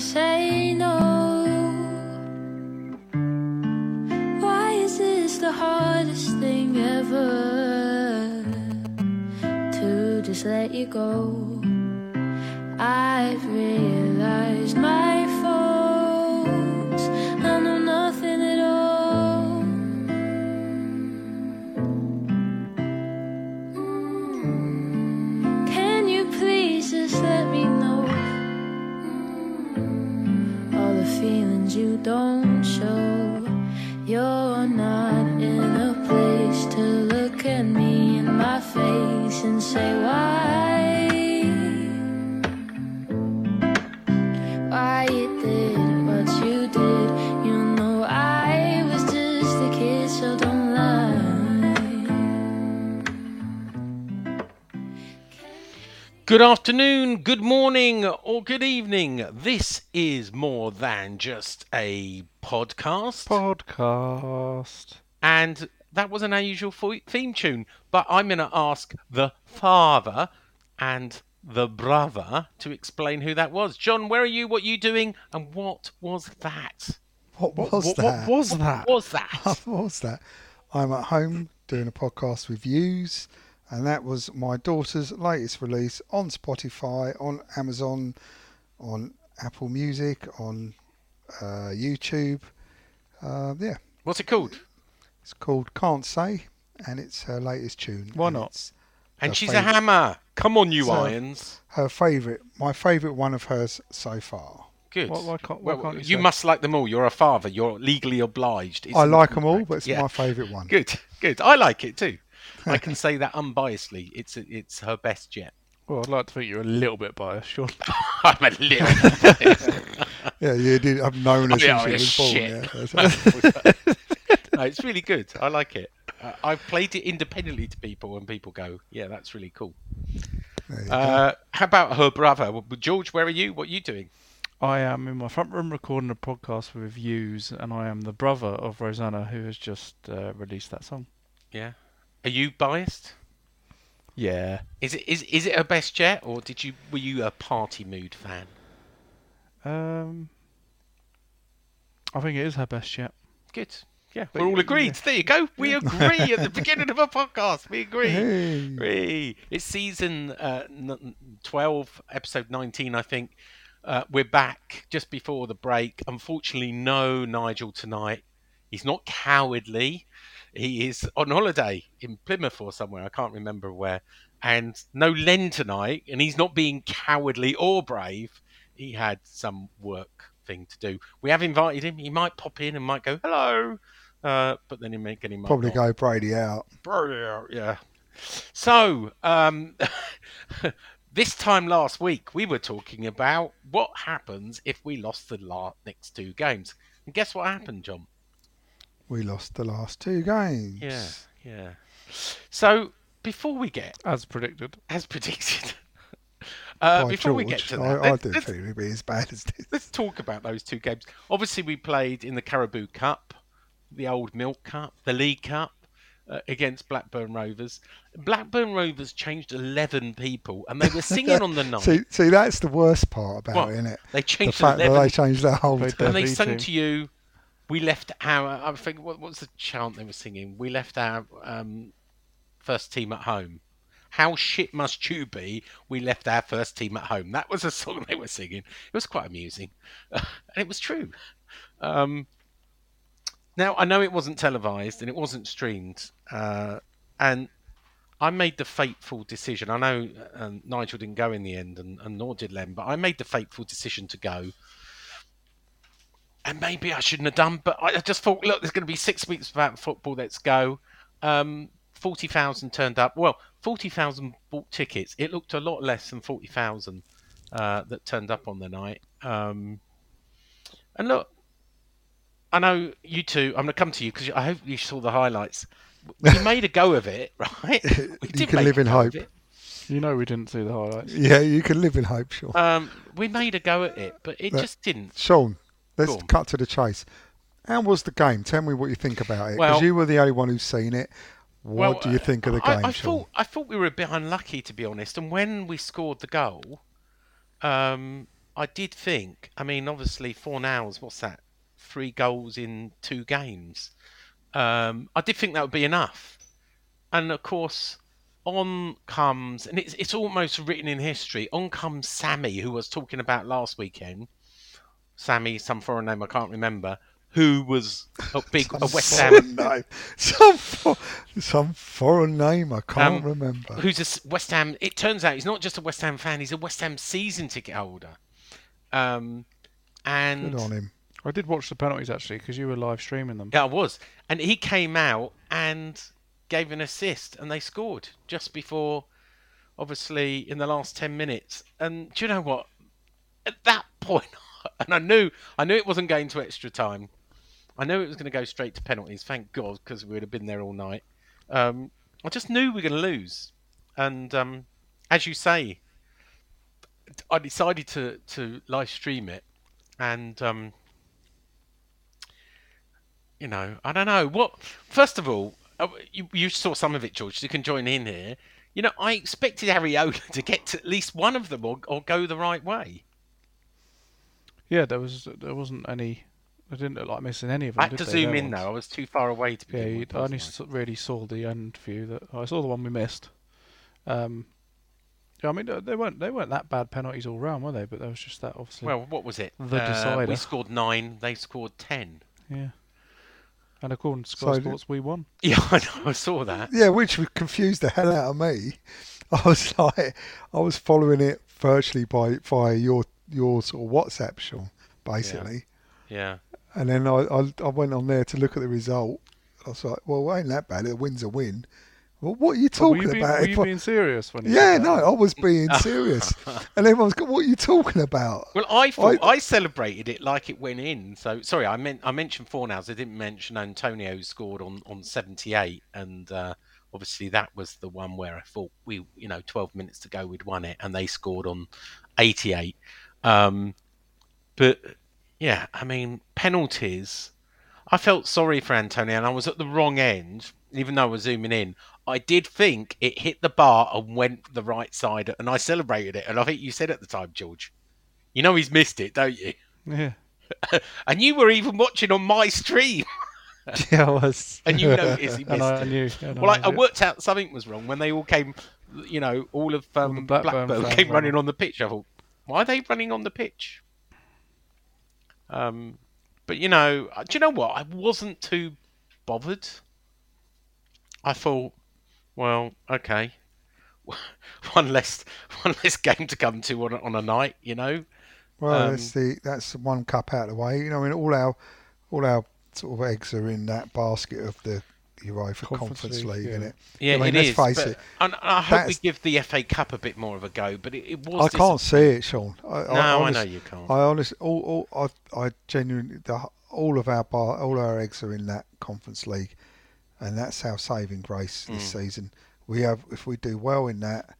Say no? Why is this the hardest thing ever? To just let you go. I've realized my you don't show? You're not in a place to look at me in my face and say why. Good afternoon, good morning, or good evening. This is more than just a podcast. Podcast. and that was an unusual theme tune. But I'm going to ask the father and the brother to explain who that was. John, where are you? What are you doing? And what was that? What was what, that? What was that? What was that? What was that? I'm at home doing a podcast with views, and that was my daughter's latest release on Spotify, on Amazon, on Apple Music, on uh, YouTube. Uh, yeah, What's it called? it's called Can't Say, and it's her latest tune. Why and not? And her she's a hammer. Come on, you So- irons. Her favourite, my favourite one of hers so far. Good. Why- why can't- why Well, can't you you say- must like them all. You're a father. You're legally obliged. It's I like them all, but it's Yeah. my favourite one. Good, good. I like it too. I can say that unbiasedly. It's it's her best yet. Well, I'd like to think you're a little bit biased, Sean. I'm a little. Bit. Yeah, you did. I've known her since she oh, was born. Yeah, that's- no, it's really good. I like it. Uh, I've played it independently to people, and people go, "Yeah, that's really cool." there you go. Uh, how about her brother, Well, George? Where are you? What are you doing? I am in my front room recording a podcast with views, and I am the brother of Rosanna, who has just uh, released that song. Yeah. Are you biased? Yeah. Is it is is it her best yet, or did you were you a party mood fan? Um, I think it is her best yet. Good. Yeah, we're all yeah, agreed. There you go. We agree at the beginning of a podcast. We agree. Hey. It's season uh, 12, episode 19, I think. Uh, we're back just before the break. Unfortunately, no Nigel tonight. He's not cowardly. He is on holiday in Plymouth or somewhere. I can't remember where. And no Len tonight. And he's not being cowardly or brave. He had some work thing to do. We have invited him. He might pop in and might go, hello. Uh, but then he may get him Probably go Brady out. Brilliant, yeah. So, um, this time last week, we were talking about what happens if we lost the la- next two games. And guess what happened, John? We lost the last two games. Yeah, yeah. So, before we get, As predicted. as predicted, uh, By before we get to that, I, I let's- think it'd be as bad as this. let's talk about those two games. Obviously, we played in the Carabao Cup, the old Milk Cup, the League Cup uh, against Blackburn Rovers. Blackburn Rovers changed 11 people and they were singing on the night. See, see, that's the worst part about What? it, isn't it? They The changed fact that they changed their whole They team. and they Me sung to you we left our. I think what, what was the chant they were singing? We left our um, first team at home. How shit must you be? We left our first team at home. That was a song they were singing. It was quite amusing, and it was true. Um, now I know it wasn't televised and it wasn't streamed, uh, and I made the fateful decision. I know um, Nigel didn't go in the end, and, and nor did Len, but I made the fateful decision to go. And maybe I shouldn't have done, but I just thought, look, there's going to be six weeks without football. Let's go. Um, forty thousand turned up. Well, forty thousand bought tickets. It looked a lot less than forty thousand uh, that turned up on the night. Um, and look, I know you two. I'm going to come to you because I hope you saw the highlights. We made a go of it, right? We You did can make live a in go of hope. it. You know we didn't see the highlights. Yeah, you can live in hope, sure. Um, we made a go at it, but it But- just didn't. Sean, let's cut to the chase. How was the game? Tell me what you think about it. Because Well- you were the only one who's seen it. What Well, do you think of the I, game, I Sean? thought I thought we were a bit unlucky to be honest. And when we scored the goal, um, I did think. I mean, obviously, Fornals. What's that? Three goals in two games. Um, I did think that would be enough. And of course, on comes, and it's it's almost written in history. On comes Sammy, who I was talking about last weekend. Sammy, some foreign name I can't remember, who was a big a West Ham foreign name. Some, for, some foreign name I can't Um, remember. who's a s- West Ham. It turns out he's not just a West Ham fan; he's a West Ham season ticket holder. Um, and Good on him. I did watch the penalties actually because you were live streaming them. yeah, I was. And he came out and gave an assist, and they scored just before, obviously, in the last ten minutes. And do you know what? At that point, and I knew, I knew it wasn't going to extra time. I knew it was going to go straight to penalties. Thank God, because we would have been there all night. Um, I just knew we were going to lose, and um, as you say, I decided to to live stream it, and um, you know, I don't know what. First of all, uh, you you saw some of it, George. You can join in here. You know, I expected Areola to get to at least one of them or, or go the right way. Yeah, there was there wasn't any. I didn't look like missing any of them. I had did to they, zoom in ones? though. I was too far away to Yeah, begin you, with. I only wasn't s- really saw the end view. That I saw the one we missed. Um, yeah, I mean they weren't they weren't that bad penalties all round, were they? But there was just that obviously. Well, what was it? The Uh, decider. we scored nine. They scored ten. yeah. And according to Sky So Sports, we won. Yeah, I know. I saw that. Yeah, which confused the hell out of me. I was like, I was following it virtually by via your your sort of WhatsApp, Sean, basically. Yeah. And then I, I I went on there to look at the result. I was like, well, it ain't that bad. A win's a win. Well, what are you But were talking you, being, about? were you I- being serious when you yeah, said no. I was being serious. and everyone's got, what are you talking about? Well, I thought I- I, celebrated it like it went in. So sorry, I meant I mentioned Fornals. I didn't mention Antonio scored on on seventy eight, and uh, obviously that was the one where I thought we, you know, twelve minutes to go, we'd won it, and they scored on eighty eight. Um, but yeah, I mean penalties. I felt sorry for Antonio, and I was at the wrong end, even though I was zooming in. I did think it hit the bar and went the right side, and I celebrated it. And I think you said at the time, George, you know he's missed it, don't you? Yeah. And you were even watching on my stream, Yeah, I was. and you noticed he missed I, I knew. Well, I, I it. worked out something was wrong when they all came. You know, all of um, Blackburn Blackburn, came running on the pitch. I thought, why are they running on the pitch? Um, but you know, uh, do you know what? I wasn't too bothered. I thought, well, okay, one less, one less game to come to on a, on a night. You know, Well, Um, that's the that's one cup out of the way. You know, I mean, all our all our sort of eggs are in that basket of the Europa Conference Conference, League, League, yeah. innit? yeah, I mean, it let's is. face but- it, and I hope we give the FA Cup a bit more of a go. But it, it was. I can't dis- see it, Sean. I, No, I, honest- know you can't. I honestly, all, all, I, I genuinely, the, all of our bar, all our eggs are in that Conference League, and that's our saving grace this Mm. season. We have, if we do well in that,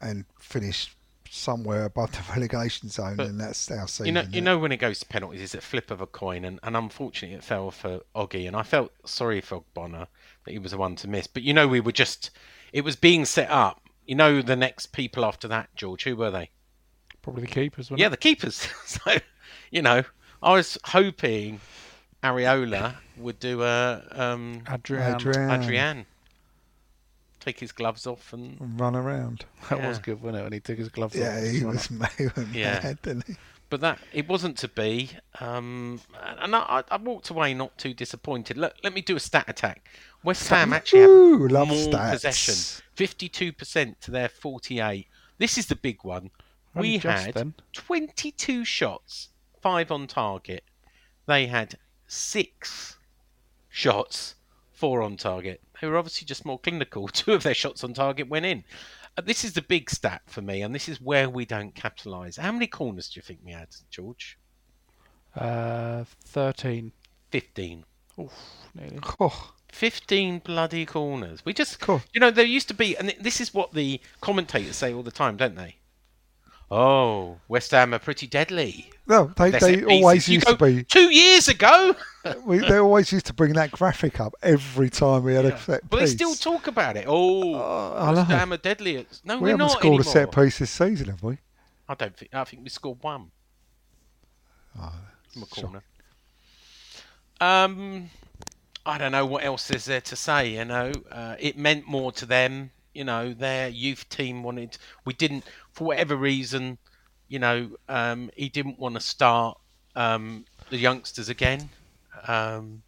and finish somewhere above the relegation zone, But then that's our season. you know, you it? know when it goes to penalties, it's a flip of a coin, and, and unfortunately it fell for Oggy, and I felt sorry for Bonner that he was the one to miss. But you know, we were just, it was being set up. You know, the next people after that, George, who were they? Probably the keepers. Weren't yeah, the keepers. so, you know, I was hoping Areola would do a um, Adrian. Adrian. Adrian. Take his gloves off and Run around. That was good, wasn't it? When he took his gloves off. Yeah, and he run was, up. he went Yeah. mad, didn't he? but that it wasn't to be. Um, and I, I walked away not too disappointed. Let, let me do a stat attack. West Ham actually Ooh, had more stats. possession, fifty-two percent to their forty-eight. This is the big one. Only we just had then. twenty-two shots, five on target. They had six shots, four on target. They are obviously just more clinical. Two of their shots on target went in. Uh, this is the big stat for me, and this is where we don't capitalise. How many corners do you think we had, George? Uh, 13. 15. Oof, nearly. Oh, 15 bloody corners. We just, Cool. you know, there used to be, and this is what the commentators say all the time, don't they? Oh, West Ham are pretty deadly. no, they, They're they always You used to be. Two years ago! We, they always used to bring that graphic up every time we had a set piece. But they still talk about it. Oh, Oh, I West know. Ham are deadly. It's- No, we we're haven't not scored anymore. a set piece this season, have we? I don't think. I think we scored one Oh, from a corner. Um, I don't know what else is there to say. You know, uh, it meant more to them. You know, their youth team wanted. We didn't, for whatever reason. You know, um, he didn't want to start um, the youngsters again. Um,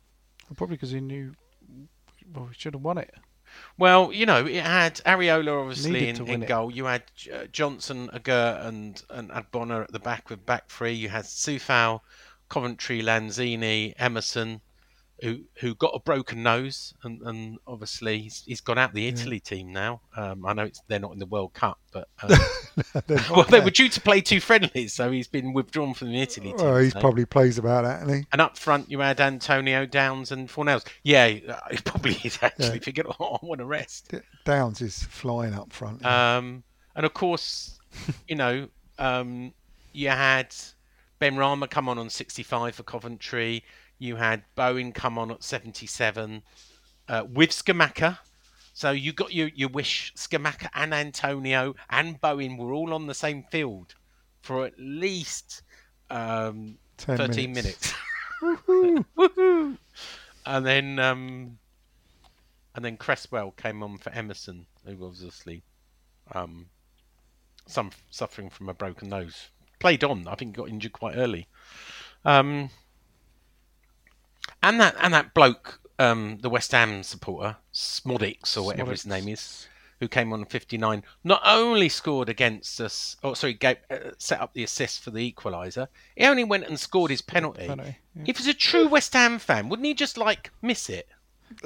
Probably because he knew. Well, he should have won it. Well, you know, it had Areola obviously in, in goal. You had uh, Johnson, Aguerd, and and Ogbonna at the back with back three. You had Coufal, Coventry, Lanzini, Emerson, who who got a broken nose, and, and obviously he's, he's gone out the Italy team now. Um, I know it's, they're not in the World Cup, but um, well, they were due to play two friendlies, so he's been withdrawn from the Italy team. Well, he's so- probably pleased about that, he? and up front, you had Antonio Downes and Fornals. Yeah, he probably is actually Yeah. figured, oh, I want to rest. Downes is flying up front. Um, and of course, you know, um, you had Benrahma come on on 65 for Coventry. You had Bowen come on at 77 uh, with Scamacca. So you got your, your wish. Scamacca and Antonio and Bowen were all on the same field for at least um, 13 minutes. minutes. Woohoo! And then um, and then Cresswell came on for Emerson, who was obviously um, some suffering from a broken nose. Played on, I think got injured quite early. Um, and that and that bloke, um, the West Ham supporter, Szmodics or whatever his name is, who came on 59, not only scored against us, oh sorry, gave, uh, set up the assist for the equaliser. He only went and scored his penalty. penalty, yeah. If he's a true West Ham fan, wouldn't he just like miss it?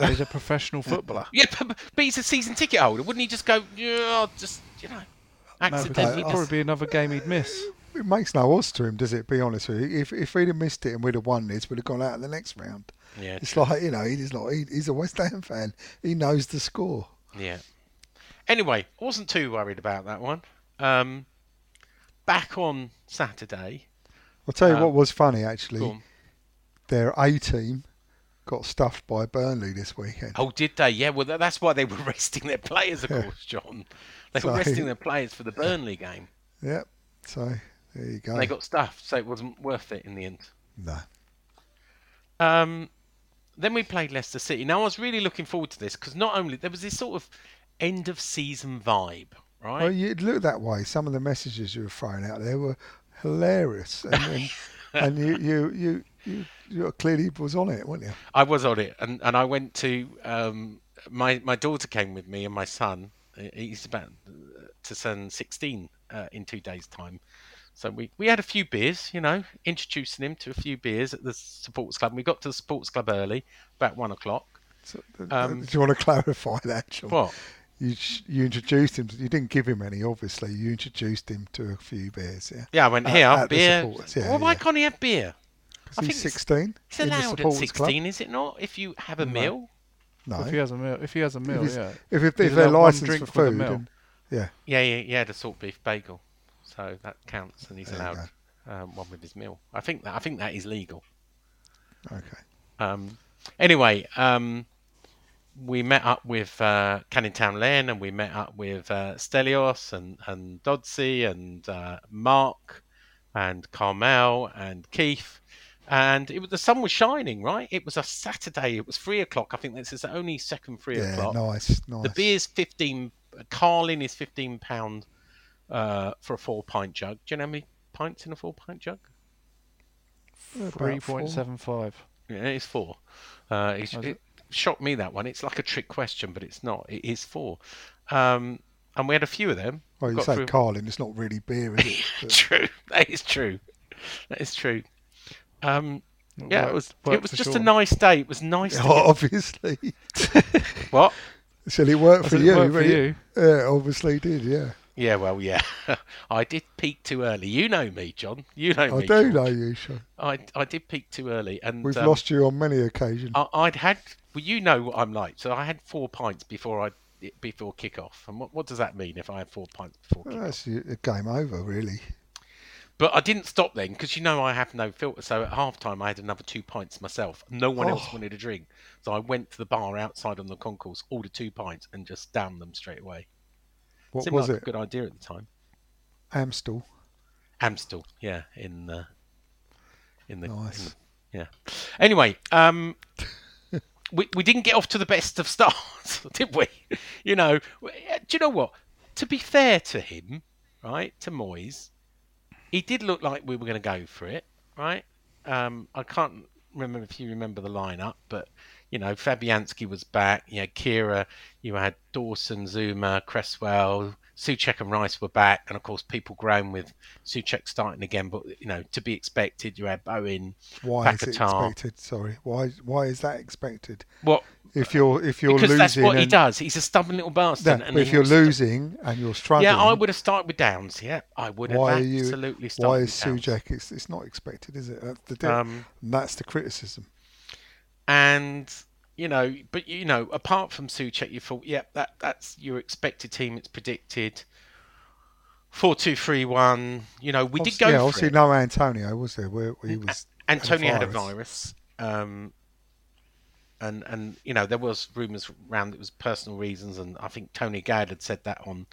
He's a professional footballer. Yeah, but, but he's a season ticket holder. Wouldn't he just go, yeah, I'll just you know, No, accidentally? it'd probably be another game he'd miss. It makes no odds to him, does it? Be honest with you. If if he'd have missed it and we'd have won this, we'd have gone out in the next round. yeah, It's like you know, he's like he, he's a West Ham fan. He knows the score. Yeah. Anyway, I wasn't too worried about that one. Um, back on Saturday. I'll tell you Um, what was funny actually. Their A team got stuffed by Burnley this weekend. Oh, did they? Yeah. Well, that's why they were resting their players, of Yeah. course, John. They So- were resting their players for the Burnley game. Yep. So there you go. And they got stuffed, so it wasn't worth it in the end. no. Um, then we played Leicester City. Now I was really looking forward to this because not only there was this sort of end of season vibe, right? Well, you'd look that way. Some of the messages you were throwing out there were hilarious, and and, and you, you you you you clearly was on it, weren't you? I was on it, and, and I went to um, my my daughter came with me and my son. He's about to turn sixteen uh, in two days' time, so we, we had a few beers, you know, introducing him to a few beers at the sports club. We got to the sports club early, about one o'clock. So, Um, do you want to clarify that, John? What? You you introduced him. You didn't give him any, obviously. You introduced him to a few beers, yeah. Yeah, I went here at the beer. supporters, yeah, well, why yeah. can't he have beer? 'Cause I he's think sixteen. It's in allowed at sixteen, Club. is it not? If you have a meal. No. If he has a meal, if he has a meal, he's- yeah. If, if, if they're allowed licensed drink for for the food, meal. and, yeah, Yeah, yeah, yeah, the salt beef bagel. So that counts, and he's There allowed um, one with his meal. I think that I think that is legal. okay. Um, anyway, um, we met up with uh, Canning Town Lane and we met up with uh, Stelios and, and Dodsey and uh, Mark and Carmel and Keith. and it was the sun was shining. Right, it was a Saturday. It was three o'clock. I think this is the only second three Yeah, o'clock. nice, nice. The beer's fifteen. Carling is fifteen pound uh, for a four pint jug. Do you know how many pints in a four pint jug? About Three four. point seven five. Yeah, it's four. Uh, it's, Was it shocked me that one. It's like a trick question, but it's not. It is four. Um, and we had a few of them. Well, you Got say through- Carling, it's not really beer, is it? But- True. That is true. That is true. Um, yeah, it Worked- was. It was for just a nice day. It was nice. To Oh, get, obviously. what? So it worked for said it you. worked for you. Yeah, obviously did, yeah. Yeah, well, yeah. I did peak too early. You know me, John. You know I me. I do George. know you, Sean. I I did peak too early, and We've um, lost you on many occasions. I, I'd had. Well, you know what I'm like. So I had four pints before I before kickoff. And what what does that mean if I had four pints before Well, that's a game over, really. But I didn't stop then because you know I have no filter. So at half time I had another two pints myself. No one else Oh. wanted a drink. So I went to the bar outside on the concourse, ordered two pints, and just downed them straight away. What Seemed was like it? a good idea at the time. Amstel. Amstel, yeah, in the in the, in Nice. the yeah. Anyway, um, we we didn't get off to the best of starts, did we? You know, do you know what? To be fair to him, right, to Moyes, he did look like we were going to go for it, right? Um, I can't remember if you remember the lineup, but you know, Fabianski was back. You had Kehrer, you had Dawson, Zuma, Cresswell, Souček and Rice were back, and of course, people groan with Souček starting again. But you know, to be expected, you had Bowen. Why is it expected? Sorry. Why why is that expected? What? If you're if you're Because losing that's what he does. He's a stubborn little bastard. Yeah, and but if you're wants to- losing and you're struggling, yeah, I would have started with Downes. Yeah, I would have why are you absolutely why is Downes. It's it's not expected, is it? That's the Um, and that's the criticism. And you know, but you know, apart from Souček, you thought, yeah, that that's your expected team. It's predicted. Four two three one. You know, we did Obviously- go yeah, for obviously it. no Antonio was there? Where, where he was. Antonio had a virus. virus. Um, and and you know there was rumours around it was personal reasons, and I think Tony Gadd had said that on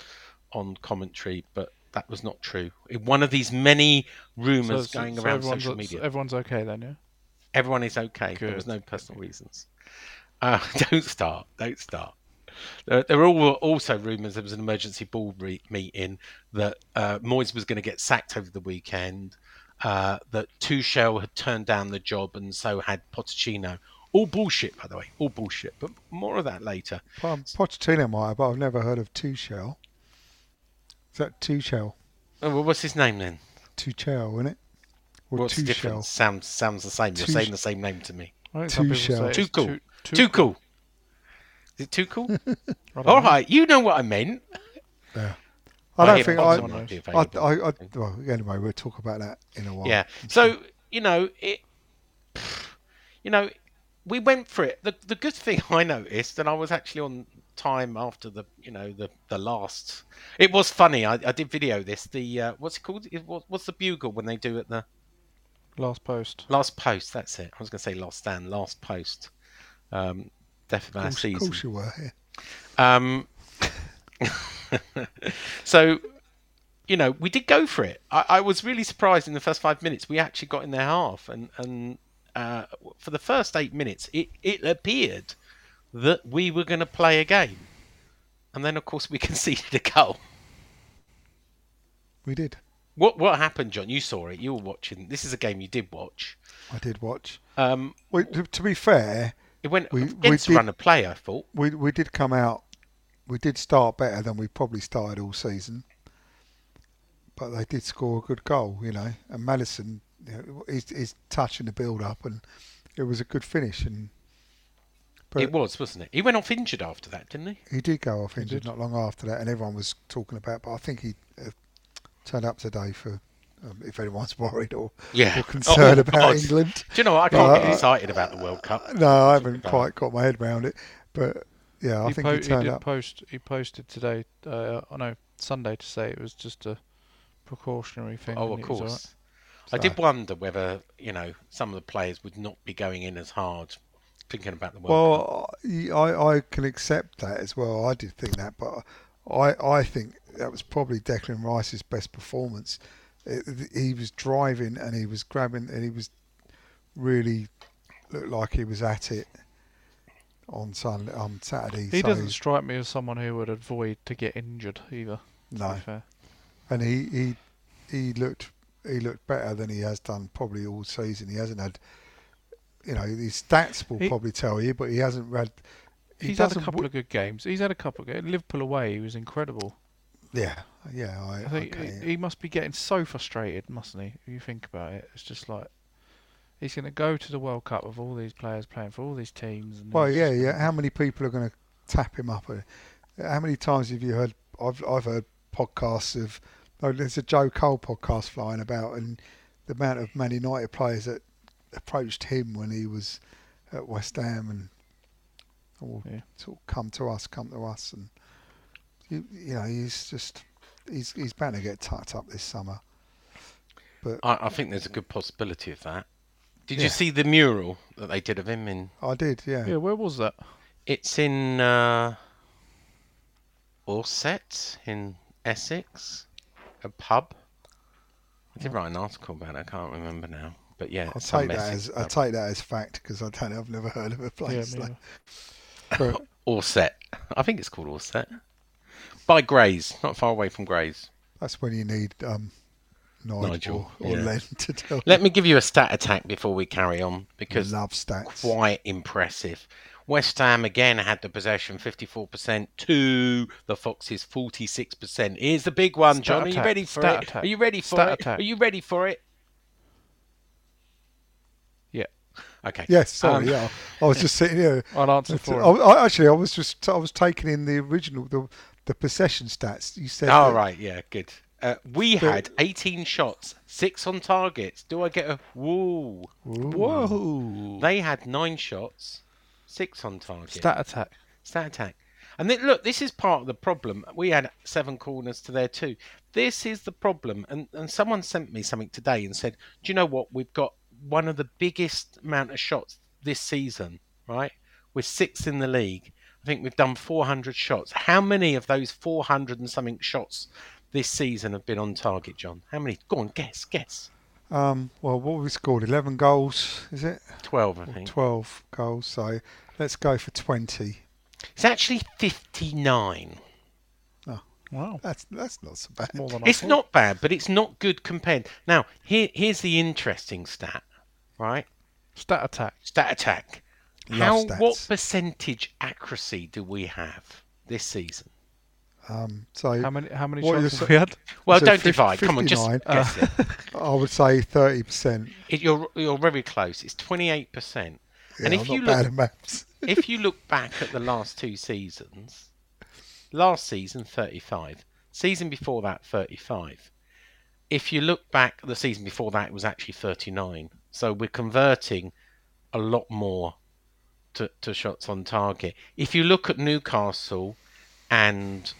on commentary, but that was not true. In one of these many rumours So- so- going so around everyone's, social media, Everyone's okay then, yeah. Everyone is okay. There was no personal reasons. Uh, don't start. Don't start. There, there were also rumours there was an emergency board re- meeting that uh, Moyes was going to get sacked over the weekend. Uh, that Tuchel had turned down the job, and so had Pochettino. All bullshit, by the way. All bullshit. But more of that later. Well, Pochettino might have, but I've never heard of Tuchel. Is that Tuchel? Oh, well, what's his name then? Tuchel, isn't it? Or What's the Tuchel? difference? Sounds sounds the same. You're Tuch- saying the same name to me. I think some people Tuchel. say it's Too cool. too- Too cool. Is it too cool? I don't All know. right, you know what I meant. Yeah. I I don't hear think Potter I, I. I, I. Well, anyway, we'll talk about that in a while. Yeah. So you know it. You know, we went for it. The the good thing I noticed, and I was actually on time after the you know the the last. It was funny. I, I did video this. The uh, what's it called? It, what, what's the bugle when they do it the Last post. last post? That's it. I was going to say last stand, last post. Um, death of Of our course, of course you were. Yeah. Um, so, you know, we did go for it. I, I was really surprised in the first five minutes. We actually got in their half, and and uh, for the first eight minutes, it it appeared that we were going to play a game, and then of course we conceded a goal. We did. What what happened, John? You saw it. You were watching. This is a game you did watch. I did watch. Um, Well, to, to be fair, it went We- we against did- run of play. I thought. we we did come out. We did start better than we probably started all season. But they did score a good goal, you know. And Maddison, you know, he's, he's touching the build up, and it was a good finish. And it was, wasn't it? He went off injured after that, didn't he? he did go off injured not long after that, and everyone was talking about. But I think he turned up today for. Um, if anyone's worried or, Yeah. or concerned Oh, about God. England, Do you know what? I can't get excited about the World Cup. no, I haven't about quite got my head around it. But yeah, I he, think po- he turned did up. post. He posted today. Uh, I know Sunday to say it was just a precautionary thing. Oh, of it was all course. right. I did wonder whether you know some of the players would not be going in as hard, thinking about the World Cup. Well, I, I can accept that as well. I did think that, but I, I think that was probably Declan Rice's best performance. It, he was driving and he was grabbing and he was really looked like he was at it on Sunday, on um, Saturday. He so, doesn't strike me as someone who would avoid to get injured either. No. fair. and he, he he looked he looked better than he has done probably all season. He hasn't had, you know, his stats will He- probably tell you, but he hasn't had. He He's had a couple w- of good games. He's had a couple of games. Liverpool away, he was incredible. Yeah, yeah. I, I think okay. he, he must be getting so frustrated, mustn't he? If you think about it, it's just like he's going to go to the World Cup with all these players playing for all these teams. And Well, yeah, yeah. How many people are going to tap him up? How many times have you heard? I've I've heard podcasts of. Oh, there's a Joe Cole podcast flying about, and the amount of Man United players that approached him when he was at West Ham and or Yeah. sort of come to us, come to us, and you, you know he's just he's he's bound to get tucked up this summer. But I, I think there's a good possibility of that. Did Yeah. you see the mural that they did of him in? I did, yeah. Yeah, where was that? It's in uh, Orsett in Essex, a pub. I did write an article about it. I can't remember now, but yeah, I'll take that Essex as I take that as fact because I don't. I've never heard of a place me like. neither. But Orsett. I think it's called Orsett. By Grays, not far away from Grays. that's when you need um, Nigel, Nigel, or, or yeah. Len to tell. Let me give you a stat attack before we carry on because love stats. quite impressive. West Ham again had the possession 54% to the Foxes 46%. Here's the big one, Stat John. Are you ready for stat it? attack, Are you ready for stat it? attack. Are you ready for it? Yeah, Okay. Yes, sorry. Um, yeah, I was just sitting here. I'll answer I, for him. I, actually, I was just I was taking in the original the the possession stats. You said. All that- right, yeah, good. Uh, we But- had 18 shots, six on targets. Do I get a woo? Whoa! They had nine shots, six on target. Stat attack. Stat attack. And then, look, this is part of the problem. We had seven corners to their two. This is the problem. And, and someone sent me something today and said, Do you know what? We've got one of the biggest amount of shots this season, right? We're sixth in the league. I think we've done 400 shots. How many of those 400 and something shots this season have been on target, John? How many? Go on, guess, guess. Um. Well, what we scored? Eleven goals. Is it? 12, I think. Twelve goals. So let's go for twenty. It's actually 59. Oh, Wow, That's that's not so bad. more than I It's thought. not bad, but it's not good compared. Now, here, here's the interesting stat, right? Stat attack. Stat attack. Love How what percentage accuracy do we have this season? Um. So How many? How many What shots have we had? Well, So don't fif- divide. Come on, just 59. guess it. I would say thirty percent. You're you're very close. It's twenty eight percent. And if I'm you not look- bad at maths. If you look back at the last two seasons, last season thirty five, season before that thirty five. If you look back, the season before that it was actually thirty nine. So we're converting a lot more to, to shots on target. If you look at Newcastle and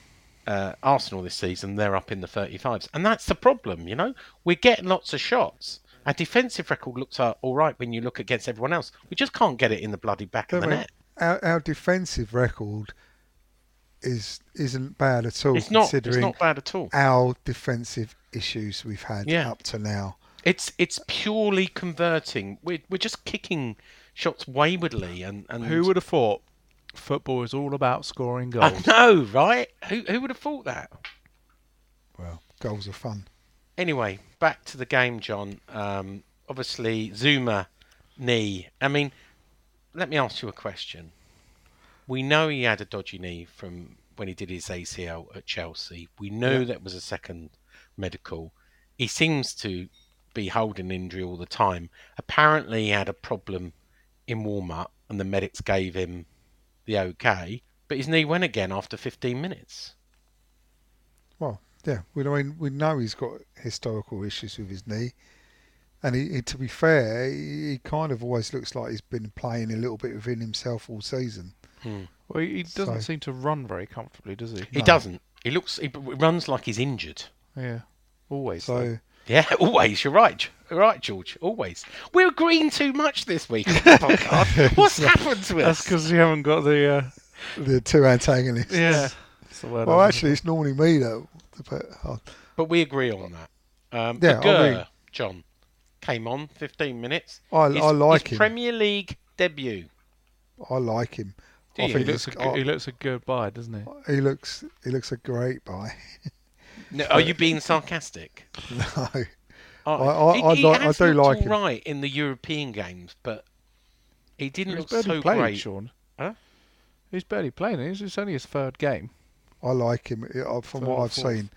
uh, Arsenal this season, they're up in the 35s. And that's the problem, you know? We're getting lots of shots. Our defensive record looks uh, all right when you look against everyone else. We just can't get it in the bloody back of the net. our, our defensive record is isn't bad at all. It's not. It's not bad at all. our defensive issues we've had Yeah. up to now. It's it's purely converting. We're we're just kicking shots waywardly, and and Who would have thought football is all about scoring goals? I goals? know, right? Who who would have thought that? Well, goals are fun. Anyway, back to the game, John. Um, obviously, Zuma knee. I mean, let me ask you a question. We know he had a dodgy knee from when he did his ACL at Chelsea. We know Yeah. that was a second medical. He seems to be holding injury all the time. Apparently, he had a problem in warm up, and the medics gave him the okay. But his knee went again after 15 minutes. Well, yeah, we I mean we know he's got historical issues with his knee, and he, he- to be fair, he, he kind of always looks like he's been playing a little bit within himself all season. Hmm. Well, he he doesn't So- seem to run very comfortably, does he? He No. doesn't. He looks. He runs like he's injured. Yeah, always. though. So Yeah, always. You're right. You're right, George. Always. We're agreeing too much this week. on the podcast. What's happened to us? that's because you haven't got the. Uh, the two antagonists. yeah. That's the word Well, I'm actually, it's normally me though. But, oh, But we agree on that. Um, Yeah, the I mean- John. came on 15 minutes. I, His- I like his him. Premier League debut. I like him. Do I you? think He looks, a good, I- he looks a good buy, doesn't he? he looks he looks a great buy. No, are you being sarcastic? no, I- he, I he I has do like him. right in the European games, but he didn't He's look so played, great. Sean. Huh? He's barely playing. It's, it's only his third game. I like him uh, from Third what I've fourth. seen.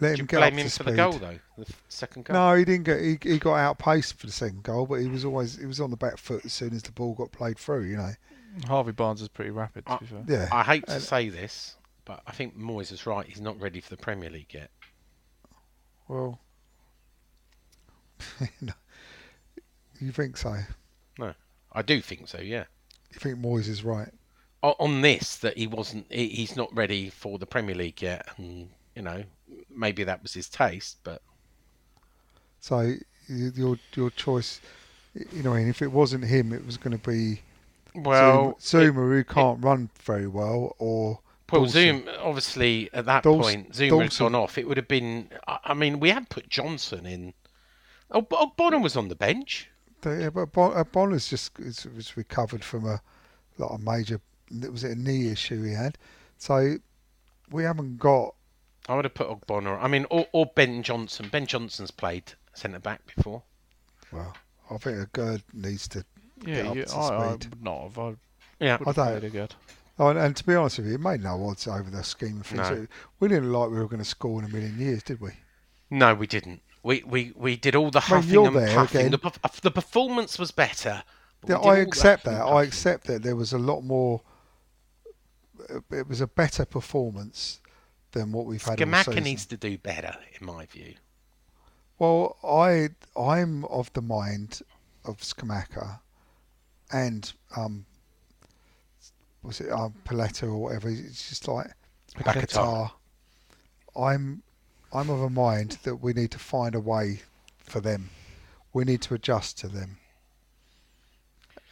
Let Do him you get blame to him speed. for the goal though? The second goal. No, he didn't get. He, he got outpaced for the second goal, but he was always he was on the back foot as soon as the ball got played through. You know. Harvey Barnes is pretty rapid, to Uh, be fair. Yeah. I hate to And- say this, but I think Moyes is right. He's not ready for the Premier League yet. Well, you think so? No, I do think so. Yeah. You think Moyes is right? O- On this, that he wasn't. he- He's not ready for the Premier League yet, and you know, maybe that was his taste, but So your your choice, you know, I mean, if it wasn't him, it was going to be well, Zuma, it- who can't run very well, or Well, Dawson. Zoom obviously at that Dawson- point Zoom had gone off. It would have been. I mean, we had put Johnson in. Oh, Bo- Bonham was on the bench. The- yeah, but Bon- uh, Bonner's just is, was recovered from a like a major. Was it a knee issue he had? So we haven't got. I would have put Ogbonna. I mean, or, or Ben Johnson. Ben Johnson's played centre back before. Well, I think Aguerd needs to. Yeah, Get up yeah to I, I speed. would not have. I Yeah. I don't- played good. Oh, and, and to be honest with you, it made no odds over the scheme of things. No. We didn't like we were going to score in a million years, did we? No, we didn't. We we, we did all the huffing and there puffing. The, perf- the performance was better. Yeah, I accept that. I accept that there was a lot more. uh, It was a better performance than what we've had. Scamacca needs to do better, in my view. Well, I I'm of the mind of Scamacca and um was it um Paletta or whatever. It's just like Paquetá. I'm I'm of a mind that we need to find a way for them. We need to adjust to them.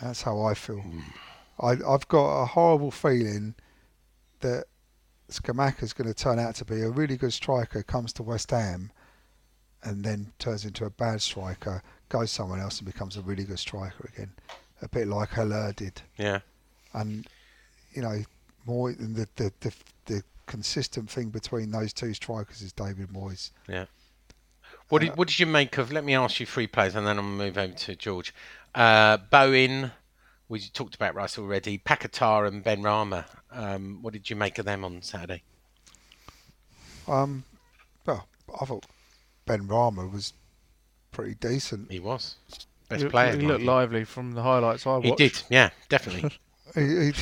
That's how I feel. Mm. I I've got a horrible feeling that Scamacca's going to turn out to be a really good striker, comes to West Ham, and then turns into a bad striker, goes somewhere else and becomes a really good striker again. A bit like Haller did. Yeah. And, you know, more than the, the, the, the consistent thing between those two strikers is David Moyes. Yeah. What Uh, did, what did you make of? Let me ask you three players, and then I'm gonna move over to George. Uh, Bowen, we talked about Rice already. Paquetá and Benrahma. Um, what did you make of them on Saturday? Um, well, I thought Benrahma was pretty decent. He was best He, player. he looked lively from the highlights I watched. He did. Yeah, definitely. He, he,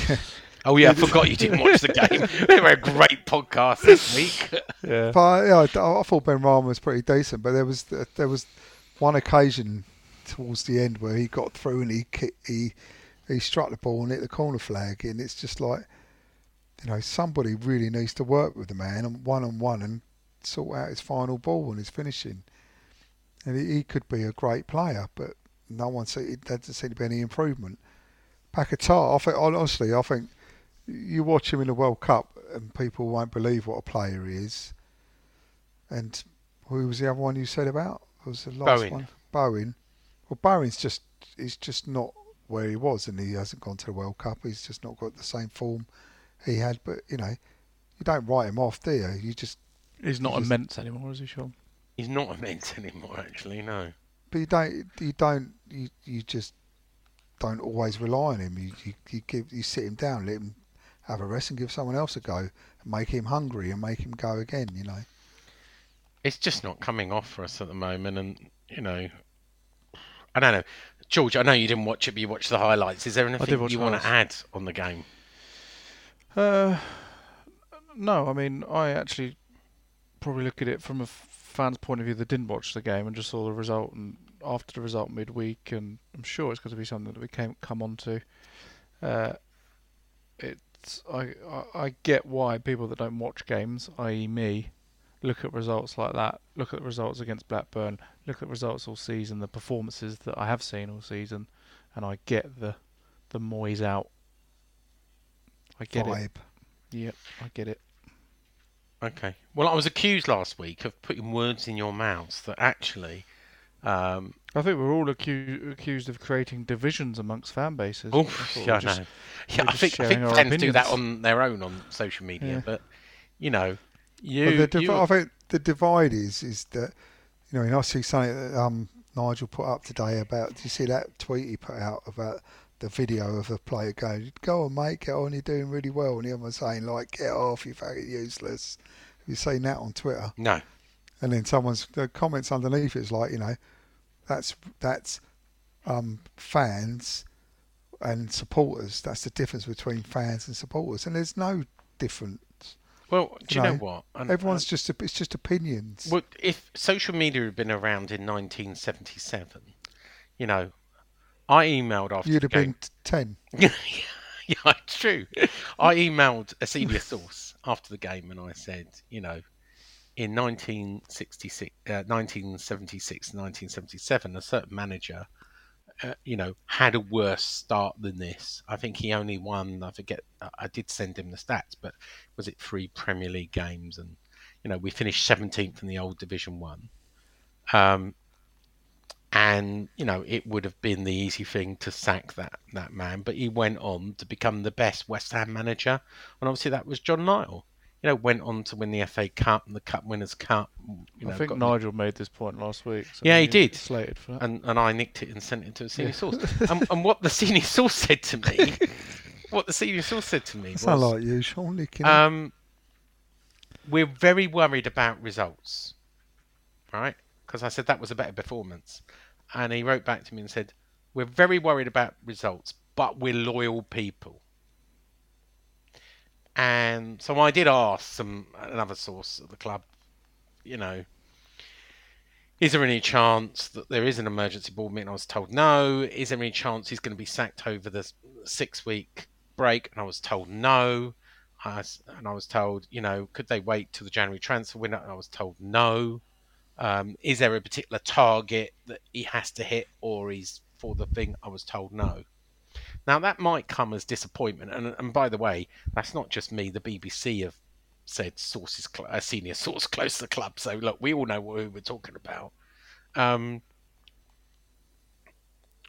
Oh yeah, I forgot you didn't watch the game. we were a great podcast this week. Yeah. But yeah, I, I thought Benrahma was pretty decent. But there was there was one occasion towards the end where he got through and he he he struck the ball and hit the corner flag, and it's just like you know somebody really needs to work with the man and one on one and sort out his final ball and his finishing. And he, he could be a great player, but no one see there doesn't seem to be any improvement. Paquetá, I think honestly, I think you watch him in the World Cup and people won't believe what a player he is. And who was the other one you said about? What was the last Bowen. one? Bowen. Well, Bowen's just he's just not where he was, and he hasn't gone to the World Cup. He's just not got the same form he had. But you know, you don't write him off, do you? You just He's not just- immense anymore, is he, Sean? He's not immense anymore, actually. No. but you don't you don't you, you just don't always rely on him. You, you you give you sit him down, let him have a rest, and give someone else a go, and make him hungry, and make him go again. You know. It's just not coming off for us at the moment, and you know, I don't know. George, I know you didn't watch it, but you watched the highlights. Is there anything you want to add on the game? Uh, no, I mean, I actually probably look at it from a fan's point of view that didn't watch the game and just saw the result and after the result midweek, and I'm sure it's going to be something that we can come on to. Uh, it's I, I I get why people that don't watch games, i.e. me, look at results like that. Look at the results against Blackburn. Look at results all season, the performances that I have seen all season, and I get the the Moyes out. I get it. vibe. Yep, I get it. Okay. Well, I was accused last week of putting words in your mouth that actually Um, I think we're all acu- accused of creating divisions amongst fan bases. I oh, thought yeah, I know. Yeah, I think I think sharing our fans do that on their own on social media, Yeah. but you know, you, But the div- you I think the divide is is that you know, and I see something that um, Nigel put up today about. Do you see that tweet he put out about the video of a player going, "Go on, mate, get on, you're doing really well," and the other one saying like, "Get off, you're fucking useless." Have you seen that on Twitter? no, And then someone's the comments underneath is like, you know, that's that's um, fans and supporters. That's the difference between fans and supporters, and there's no difference. well, do you know No. what? And- Everyone's just it's just opinions. Well, if social media had been around in 1977, you know, I emailed after You'd have game. been ten. yeah, it's true. I emailed a senior source after the game and I said, you know, in 1966, uh, 1976, 1977, a certain manager, uh, you know, had a worse start than this. I think he only won. I forget. I- did send him the stats, but was it three Premier League games? And you know, we finished 17th in the old Division One. Um, and you know it would have been the easy thing to sack that that man, but he went on to become the best West Ham manager, and obviously that was John Lyall. You know, went on to win the FA Cup and the Cup Winners' Cup. You know, I think got- Nigel made this point last week. So Yeah, he he's did. Slated for that. and and I nicked it and sent it to a senior source. and, and what the senior source said to me, what the senior source said to me was, Sound like you, Sean. Licking um, we're very worried about results, right? Because I said that was a better performance, and he wrote back to me and said, "We're very worried about results, but we're loyal people." And so I did ask some another source at the club, you know, is there any chance that there is an emergency board meeting? I was told no. Is there any chance he's going to be sacked over the six week break? And I was told no. I and I was told, you know, could they wait till the January transfer window? And I was told no. Um, is there a particular target that he has to hit, or he's for the thing? I was told no. Now that might come as disappointment, and, and by the way, that's not just me. The BBC have said sources, cl- a senior source close to the club. So look, we all know who we're talking about. Um,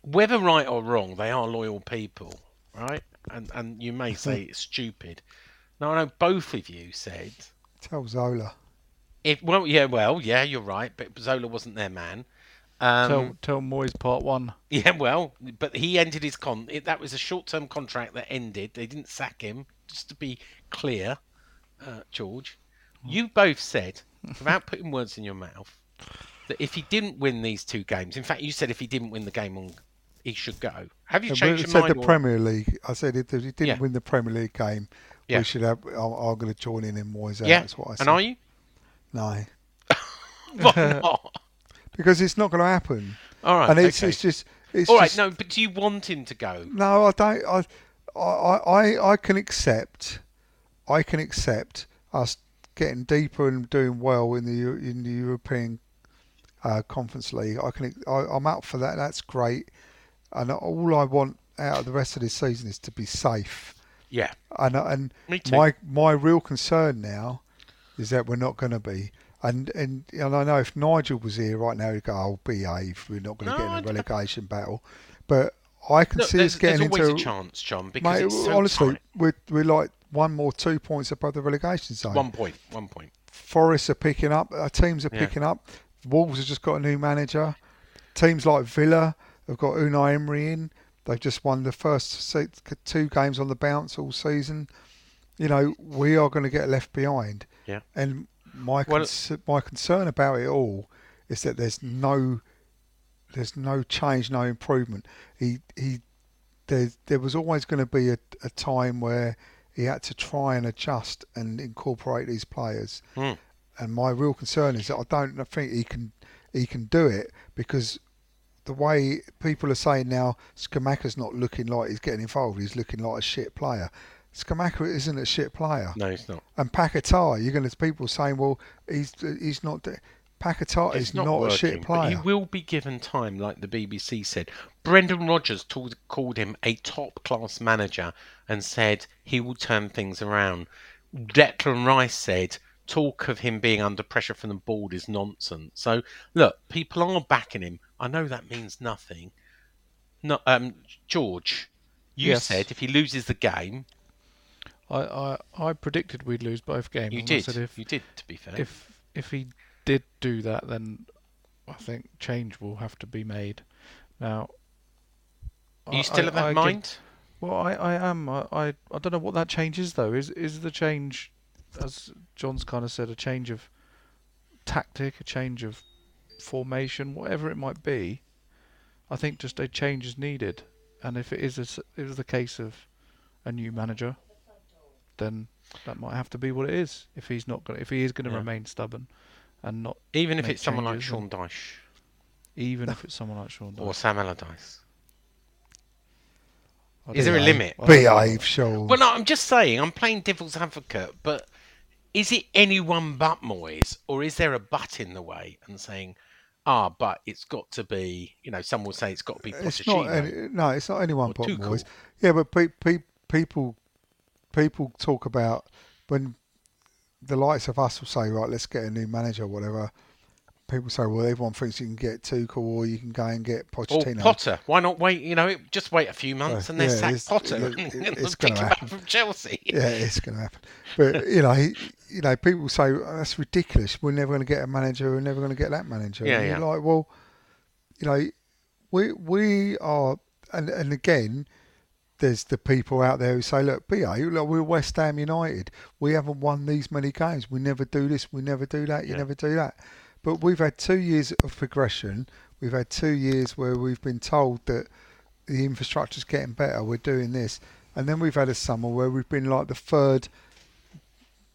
whether right or wrong, they are loyal people, right? And and you may say it's stupid. Now I know both of you said Tell Zola. if well, yeah, well, yeah, you're right, but Zola wasn't their man. Um, tell tell Moyes part one. yeah, well, but he ended his con. It, that was a short-term contract that ended. They didn't sack him. Just to be clear, uh, George, you both said, without putting words in your mouth, that if he didn't win these two games, in fact, you said if he didn't win the game on, he should go. Have you I changed your said mind? the or- Premier League. I said if he didn't Yeah. win the Premier League game, Yeah. we should have. I'm, I'm going to join in in Moyes yeah, That's what I said. and are you? No, Why not? Because it's not going to happen. All right, and it's, okay. it's just. It's All right, just, no, but do you want him to go? No, I don't. I, I, I, I can accept. I can accept us getting deeper and doing well in the in the European uh, Conference League. I can. I, I'm up for that. That's great. And all I want out of the rest of this season is to be safe. Yeah, And and Me too. my my real concern now is that we're not going to be. And, and and I know if Nigel was here right now, he'd go, "Oh, behave. We're not going to No, get in a relegation battle." But I can Look, see us there's getting into a chance, John, because Mate, it's so honestly, tight. we're we're like one more two points above the relegation zone. One point, one point. One point. Forests are picking up. Our teams are Yeah. picking up. Wolves have just got a new manager. Teams like Villa have got Unai Emery in. They've just won the first two games on the bounce all season. You know, we are going to get left behind. Yeah. And my Well- cons- my concern about it all is that there's no there's no change, no improvement. He he there there was always going to be a, a time where he had to try and adjust and incorporate these players. Hmm. And my real concern is that I don't think he can he can do it because the way people are saying now, Scamacca's not looking like he's getting involved. He's looking like a shit player. Scamacca isn't a shit player. No, it's not. And Paquetá, you're going to people saying, well, he's he's not. Paquetá It's is not, not, working, a shit but he will be given time, like the BBC said. Brendan Rodgers told, called him a top-class manager and said he will turn things around. Declan Rice said talk of him being under pressure from the board is nonsense. So look, people are backing him. I know that means nothing. No, um, George, you Yes. said if he loses the game, I, I, I predicted we'd lose both games. you did. if, you did. To be fair, if if he did do that, then I think change will have to be made. Now, are you I- still of that I mind? Well, I, I am. I, I I don't know what that change is though. Is is the change, as John's kind of said, a change of tactic, a change of formation, whatever it might be. I think just a change is needed, and if it is a it is the case of a new manager, then that might have to be what it is. If he's not going, if he is going to Yeah. remain stubborn, and not Even if make it's someone like changes Sean Dyche even if it's someone like Sean. Dyche or Sam Allardyce. I Is don't there a know. limit? I don't know. Behave, Sean. Well, no, I'm just saying. I'm playing devil's advocate, but is it anyone but Moyes, or is there a but in the way and saying, ah, but it's got to be, you know, some will say it's got to be it's not Pochettino. any, no, it's not anyone Or but Tuchel. Moyes. Yeah, but pe- pe- people people talk about when the likes of us will say, right, let's get a new manager, or whatever. People say, well, everyone thinks you can get Tuchel or you can go and get Or Potter. Why not wait? You know, just wait a few months Uh, and then yeah, sack Potter it- and, it- it's pick gonna him up happen. from Chelsea. yeah, it's going to happen. But you know, he, you know, people say "Oh, that's ridiculous. We're never going to get a manager. We're never going to get that manager. Yeah, and you're yeah. like, well, you know, we we are, and and again, there's the people out there who say, look, BA, look, we're West Ham United. We haven't won these many games. We never do this. We never do that. You Yeah. never do that. But we've had two years of progression. We've had two years where we've been told that the infrastructure's getting better. We're doing this, and then we've had a summer where we've been like the third.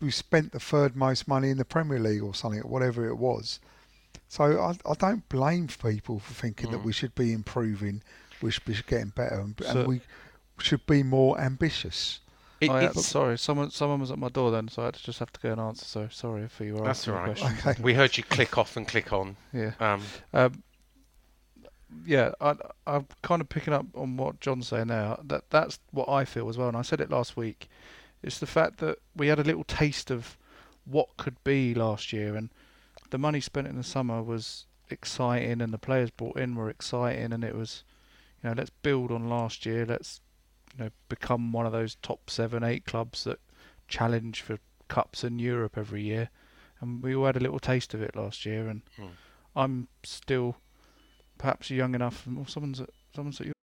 We've spent the third most money in the Premier League or something, or whatever it was. So I, I don't blame people for thinking that Mm. we should be improving, we should be getting better, and, So- and we should be more ambitious. It- I, uh, it's- sorry, someone someone was at my door then, so I had to just have to go and answer. So sorry for you. That's asking right. question. Okay. we heard you click off and click on. Yeah. Um, Um, yeah, I, I'm kind of picking up on what John's saying now. That that's what I feel as well, and I said it last week. It's the fact that we had a little taste of what could be last year, and the money spent in the summer was exciting, and the players brought in were exciting, and it was, you know, let's build on last year. Let's, you know, become one of those top seven, eight clubs that challenge for cups in Europe every year, and we all had a little taste of it last year, and Hmm. I'm still perhaps young enough. Or someone's at, someone's at your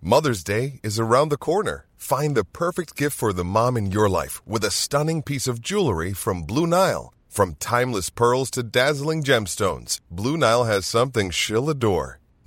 Mother's Day is around the corner. Find the perfect gift for the mom in your life with a stunning piece of jewelry from Blue Nile. From timeless pearls to dazzling gemstones, Blue Nile has something she'll adore.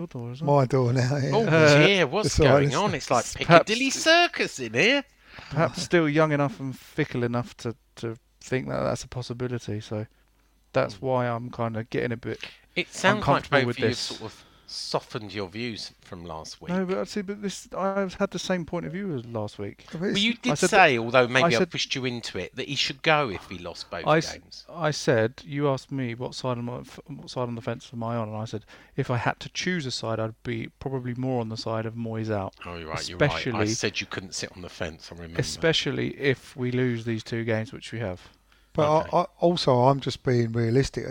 Your door as well. My door now. Yeah. oh, Uh, yeah, what's it's all right, going on? It's like it's Piccadilly perhaps- Circus in here. Perhaps still young enough and fickle enough to, to think that that's a possibility. So that's Hmm. why I'm kind of getting a bit. It sounds like comfortable both with you this. sort of softened your views from last week. No, but I see, but this I've had the same point of view as last week. Well, you did said say, although maybe I, said- pushed you into it, that he should go if he lost both I, s- games. I said you asked me what side on my, what side on the fence am I on, and I said if I had to choose a side, I'd be probably more on the side of Moyes out. Oh, you're right. You're right. I especially- said you couldn't sit on the fence. I remember. Especially if we lose these two games, which we have. But Okay. I, I, also, I'm just being realistic.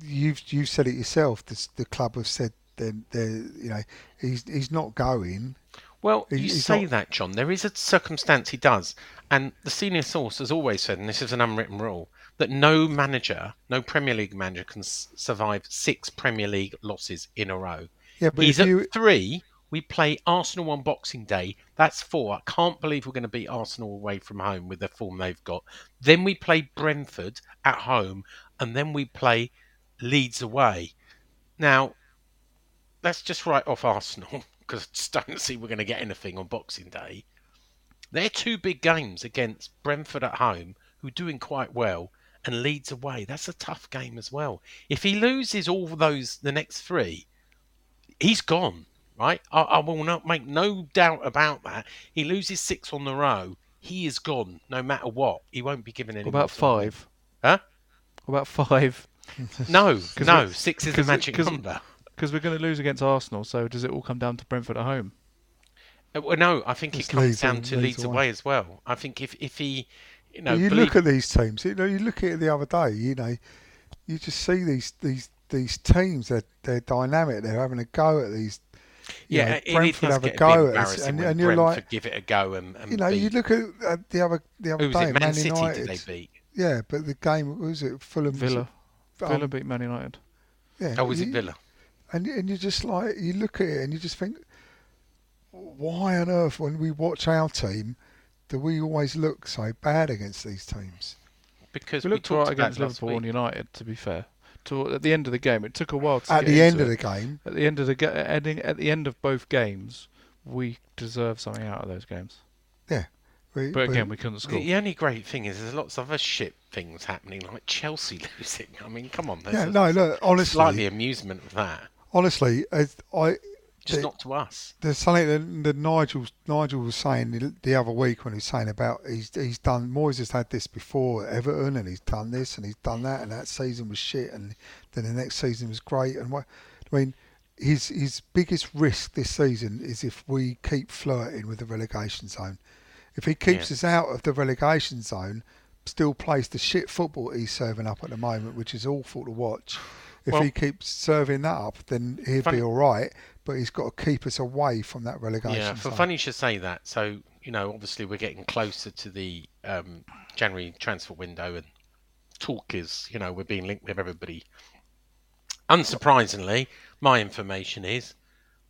And it- the- You've you've said it yourself. The, the club have said they're, they're, you know he's he's not going. Well, you he's say not- that, John. There is a circumstance he does. And the senior source has always said, and this is an unwritten rule, that no manager, no Premier League manager can s- survive six Premier League losses in a row. Yeah, but He's at you three We play Arsenal on Boxing Day. That's four. I can't believe we're going to beat Arsenal away from home with the form they've got. Then we play Brentford at home, and then we play Leeds away. Now, let's just write off Arsenal because I just don't see we're going to get anything on Boxing Day. They're two big games against Brentford at home, who are doing quite well, and Leeds away. That's a tough game as well. If he loses all those, the next three, he's gone, right? I, I will not make no doubt about that. He loses six on the row, he is gone, no matter what. He won't be given any. What about five? Huh? What about five? No, 'Cause no. Six is the 'cause- magic 'cause- number. Because we're going to lose against Arsenal, so does it all come down to Brentford at home? Uh, Well, no, I think It's it comes Leeds down to Leeds Leeds away. away as well. I think if if he, you know, you believe- look at these teams. You know, you look at it the other day. You know, you just see these these these teams. They're they're dynamic. They're having a go at these. Yeah, know, it, it Brentford does have a get a go at us, and, and you're Brentford like, give it a go and, and you know, you look at uh, the other the other who was day, it? Man, Man City United. did they beat? Yeah, but the game what was it Fulham was Villa. It, Villa um, beat Man United. yeah, Oh, was you- it Villa? And and you just like you look at it and you just think, why on earth when we watch our team, do we always look so bad against these teams? Because We we looked talked right against it last Liverpool and. United, to be fair. To, at the end of the game, it took a while to At get the end into of the it. game, At the end of the ga- ending, at the end of both games, we deserve something out of those games. We, But again, we couldn't score. The, the only great thing is there's lots of other shit things happening, like Chelsea losing. I mean, come on, there's yeah, a no, look, honestly, slightly amusement of that, honestly, as I just the- not to us. There's something that, that Nigel Nigel was saying the, the other week when he was saying about he's he's done Moyes has had this before at Everton and he's done this and he's done that and that season was shit and then the next season was great and what I mean his his biggest risk this season is if we keep flirting with the relegation zone. If he keeps Yeah. us out of the relegation zone, still plays the shit football he's serving up at the moment, which is awful to watch. If Well- he keeps serving that up, then he'd Funny- be all right. But he's got to keep us away from that relegation Yeah, for zone. funny you should say that. So you know, obviously we're getting closer to the um, January transfer window, and talk is, you know, we're being linked with everybody. Unsurprisingly, my information is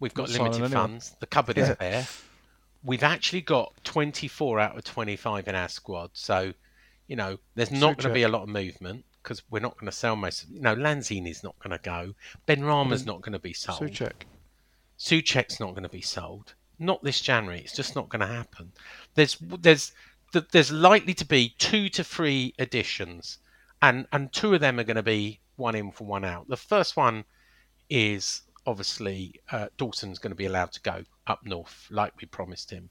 we've got Not signing limited anyone. funds. The cupboard is bare. We've actually got 24 out of 25 in our squad, so you know there's not going to be a lot of movement because we're not going to sell most. Of, you know, Lanzini's not going to go. Benrahma's mm. not going to be sold. Souček. Souček's not going to be sold. Not this January. It's just not going to happen. There's there's there's likely to be two to three additions, and and two of them are going to be one in for one out. The first one is obviously uh, Dawson's going to be allowed to go up north, like we promised him,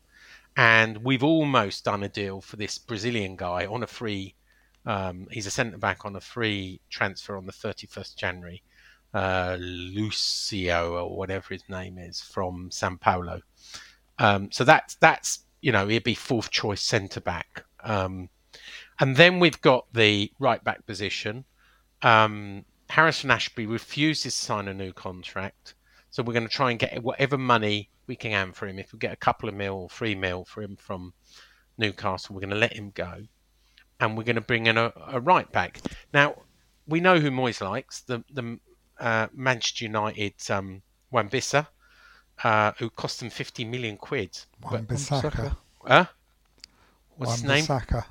and we've almost done a deal for this Brazilian guy on a free. Um, he's a centre back on a free transfer on the 31st January uh, Lucio or whatever his name is from Sao Paulo. Um, so that's that's you know he'd be fourth choice centre back. Um, and then we've got the right back position. Um, Harrison Ashby refuses to sign a new contract, so we're going to try and get whatever money we can hand for him. If we get a couple of mil, three mil for him from Newcastle, we're going to let him go, and we're going to bring in a, a right back. Now we know who Moyes likes the the uh, Manchester United um, Wan-Bissaka, uh, who cost them 50 million quid. Wan Huh? What's Wan his name?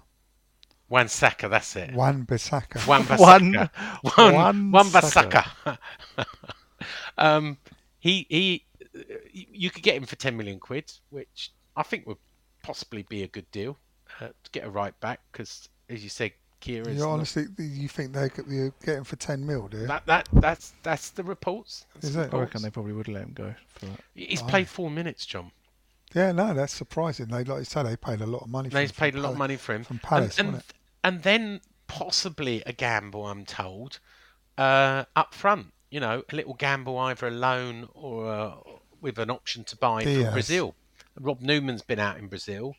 Bissaka. Wan-Saka, that's it. Wan Bissaka. Wan-Bissaka. Wan, Wan- Wan-Bissaka. um, he, he, you could get him for 10 million quid, which I think would possibly be a good deal uh, to get a right back, because as you said, Kehrer is You not- honestly, you think they could be getting for ten mil, do you? that, that, that's, that's the reports. That's Is the it? I reckon they probably would let him go for that. He's played four minutes, John. Yeah, no, that's surprising. They, like you say, they paid a lot of money. for They him paid a lot of money for him. from Palace, and, and, wasn't it? And then possibly a gamble, I'm told, uh, up front. You know, a little gamble, either a loan or uh, with an option to buy Diaz. from Brazil. Rob Newman's been out in Brazil,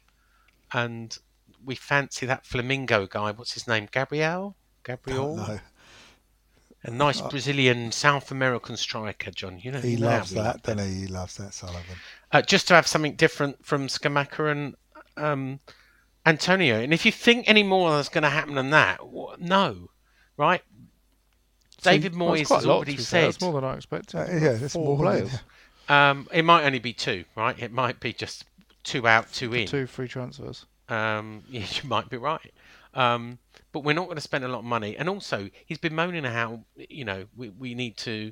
and we fancy that Flamengo guy. What's his name? Gabriel. Gabriel. A nice Brazilian South American striker, John. You know he you know how loves that, doesn't he? He loves that Sullivan. uh, just to have something different from Scamacca and um, Antonio. And if you think any more is going to happen than that, wh- no, right? David Well, Moyes it's has already to fair. said. That's more than I expected. Uh, It's yeah, that's more. Than, players. Um, it might only be two, right? It might be just two out, two in. Two free transfers. Um, yeah, you might be right. Um, but we're not going to spend a lot of money. And also, he's been moaning how you know we we need to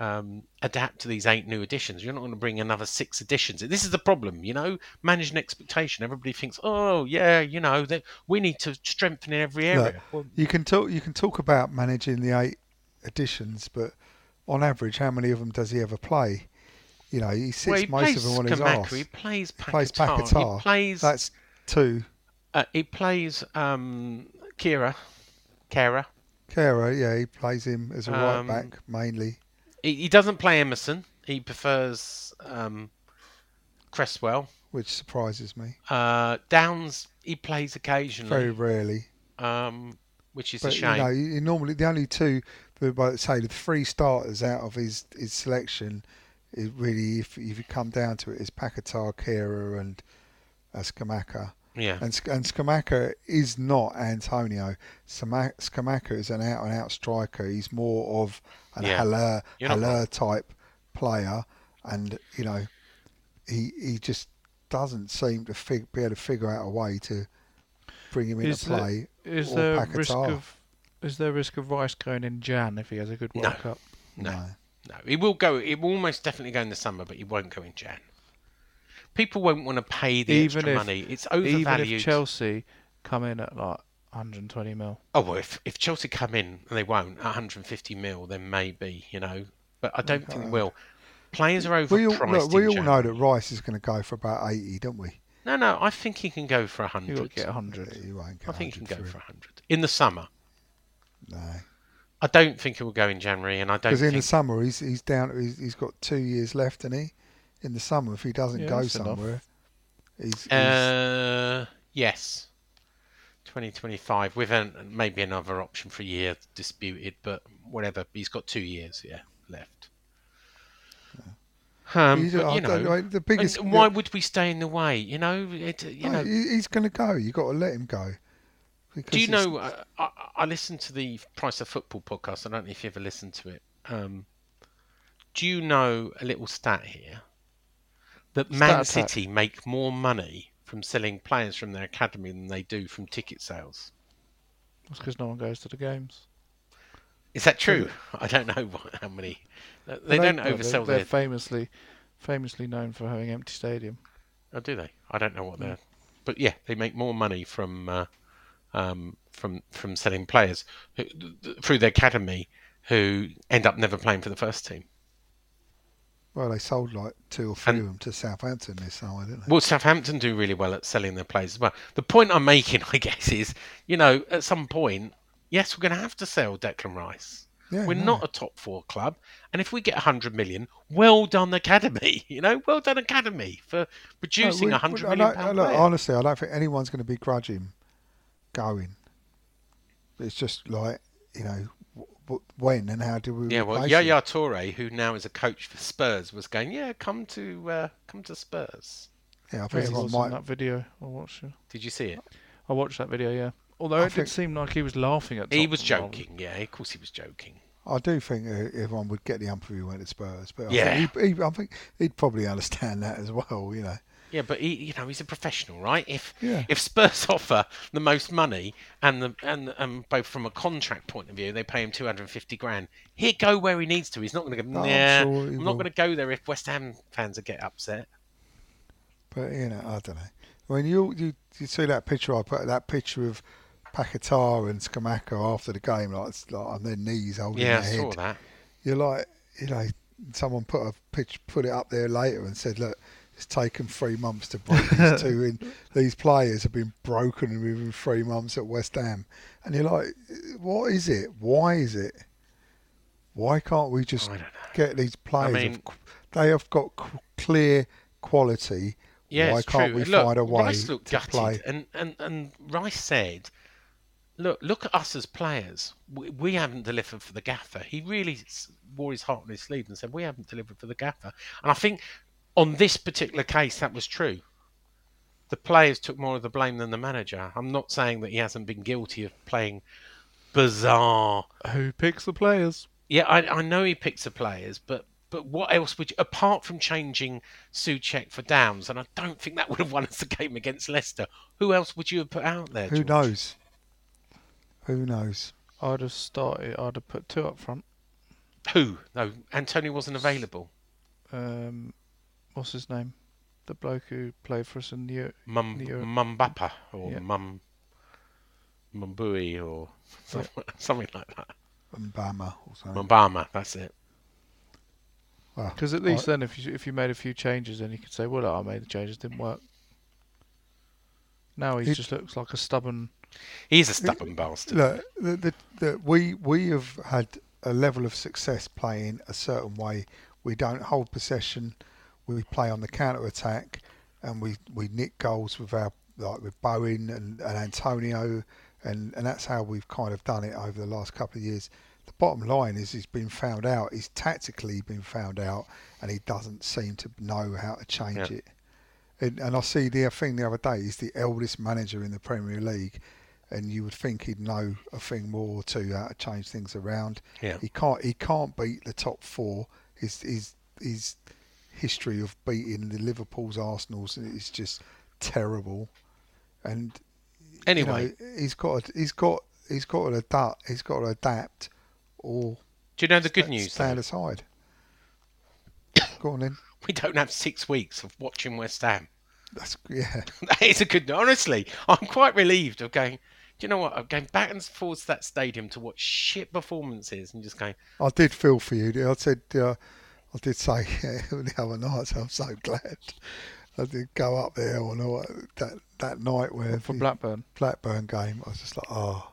um, adapt to these eight new additions. You're not going to bring another six additions. This is the problem, you know, managing expectation. Everybody thinks, oh yeah, you know, that we need to strengthen in every Look, area. Well, you can talk. You can talk about managing the eight additions, but on average, how many of them does he ever play? You know, he sits well, he most of them on his arse. He plays He plays. He plays. That's two. Uh, he plays um, Kira. Kara. Kehrer, yeah, he plays him as a Um, right back mainly. He, he doesn't play Emerson. He prefers um, Cresswell. which surprises me. Uh, Downes he plays occasionally, Very rarely. um, which is But a shame. you know, he, normally the only two, the, like, say the three starters out of his his selection, is really if if you come down to it, is Paquetá, Kehrer, and uh, Scamacca. yeah, And and Scamacca is not Antonio. Skama- Scamacca is an out and out striker. He's more of an Yeah. Haller You're Haller type player, and you know, he he just doesn't seem to fig- be able to figure out a way to bring him into Is play. Is or there Paquetá. risk of is there a risk of Rice going in Jan if he has a good World No. Cup? no, No. no, he will go. He will almost definitely go in the summer, but he won't go in Jan. People won't want to pay the Even extra if- money. It's Even overvalued. if Chelsea come in at like 120 mil. Oh well, if if Chelsea come in and they won't at 150 mil, then maybe you know. But I don't think they will. Players are We all, look, we in all know that Rice is going to go for about eighty, don't we? No, no, I think he can go for He will 100. get 100. He won't get I think he can go for for 100 in the summer. No, I don't think he will go in January, and I don't because in think the summer he's he's down. He's, he's got two years left, and he in the summer if he doesn't Yeah, go that's enough. somewhere, he's, he's Uh, yes, 2025 with an, maybe another option for a year disputed, but whatever. He's got two years, yeah, left. Um, but, you know, know, the biggest. and why would we stay in the way? You know, it, you No, know. he's going to go. You got to let him go. Do you know? Uh, I, I listened to the Price of Football podcast. I don't know if you ever listened to it. Um, do you know a little stat here that Stat Man attack. City make more money from selling players from their academy than they do from ticket sales? That's because no one goes to the games. Is that true? I don't know what, how many. They Well, don't no, oversell They're, they're famously, famously known for having empty stadium. Oh, do they? I don't know what they're. But yeah, they make more money from uh, um, from from selling players who, through their academy who end up never playing for the first team. Well, they sold like two or three And- of them to Southampton this summer, didn't they? Well, Southampton do really well at selling their players as well. The point I'm making, I guess, is you know at some point, yes, we're going to have to sell Declan Rice. Yeah, we're no. not a top four club, and if we get 100 million, well done Academy. You know, well done Academy for producing we- a 100 I uh, million don't- uh, pound look, player. honestly, I don't think anyone's going to begrudge him going. It's just like you know, when and how do we? Yeah, well, replace him? Yaya Toure, who now is a coach for Spurs, was going, yeah, come to uh, come to Spurs. Yeah, I think He everyone was in might. that video. I watched it. Did you see it? I watched that video. Yeah. Although I it think- did seem like he was laughing at. He was Tottenham rather- joking. Yeah, of course he was joking. I do think uh, everyone would get the ump if he went to Spurs, but I Yeah. think he, he, I think he'd probably understand that as well. You know, Yeah, but he, you know, he's a professional, right? If Yeah. if Spurs offer the most money and the and um, both from a contract point of view, they pay him two hundred and fifty grand. He'd go where he needs to. He's not going to go. No, sure I'm not going to go there if West Ham fans are get upset. but you know, I don't know. When you you, you see that picture I put, that picture of Paquetá and Scamacca after the game, like, like on their knees holding Yeah, I their saw head. that. You're like, you know, someone put a pitch, put it up there later and said, look, it's taken three months to break these two in. These players have been broken within three months at West Ham, and you're like, what is it? Why is it? Why can't we just I get these players? mean- of, they have got clear quality. Yeah, Why can't true. we Look, find a way Rice looked to gutted, play? and, and and Rice said, "Look, look at us as players. We, we haven't delivered for the gaffer." He really wore his heart on his sleeve and said, "We haven't delivered for the gaffer." And I think on this particular case, that was true. The players took more of the blame than the manager. I'm not saying that he hasn't been guilty of playing bizarre. Who picks the players? Yeah, I, I know he picks the players, but but what else would you, apart from changing Souček for Downes, and I don't think that would have won us the game against Leicester. Who else would you have put out there? Who George? knows? Who knows? I'd have started. I'd have put two up front. Who? No, Antonio wasn't available. Um, what's his name? The bloke who played for us in the Eu- Mum, The Euro- Mumbapa or Yeah. Mum, Mumbui or Yeah. something like that. Mbama or something. Mumbama, that's it. Well, Because at I- least then, if you if you made a few changes, then you could say, "Well, I made the changes, didn't work." Now he He- just looks like a stubborn. He's a stubborn bastard. Look, the, the, the, we we have had a level of success playing a certain way. We don't hold possession. We play on the counter attack, and we, we nick goals with our like with Bowen and, and Antonio, and, and that's how we've kind of done it over the last couple of years. The bottom line is he's been found out. He's tactically been found out, and he doesn't seem to know how to change Yeah. it. And, and I see the thing the other day. He's the eldest manager in the Premier League, and you would think he'd know a thing more or two how to uh, change things around. Yeah. He can't. He can't beat the top four. His his his history of beating the Liverpool's, Arsenal's is just terrible. And you Anyway, know, he's got to, he's got he's got to adapt. He's got to adapt, or do you know the good sta- news? though? stand aside. Go on then. We don't have six weeks of watching West Ham. That's yeah. That is a good. Honestly, I'm quite relieved of going. Do you know what? I'm going back and forwards to that stadium to watch shit performances and just going. I did feel for you. I said, uh, I did say yeah, the other night. So I'm so glad I did go up there on all that that night where For Blackburn, Blackburn game. I was just like, oh,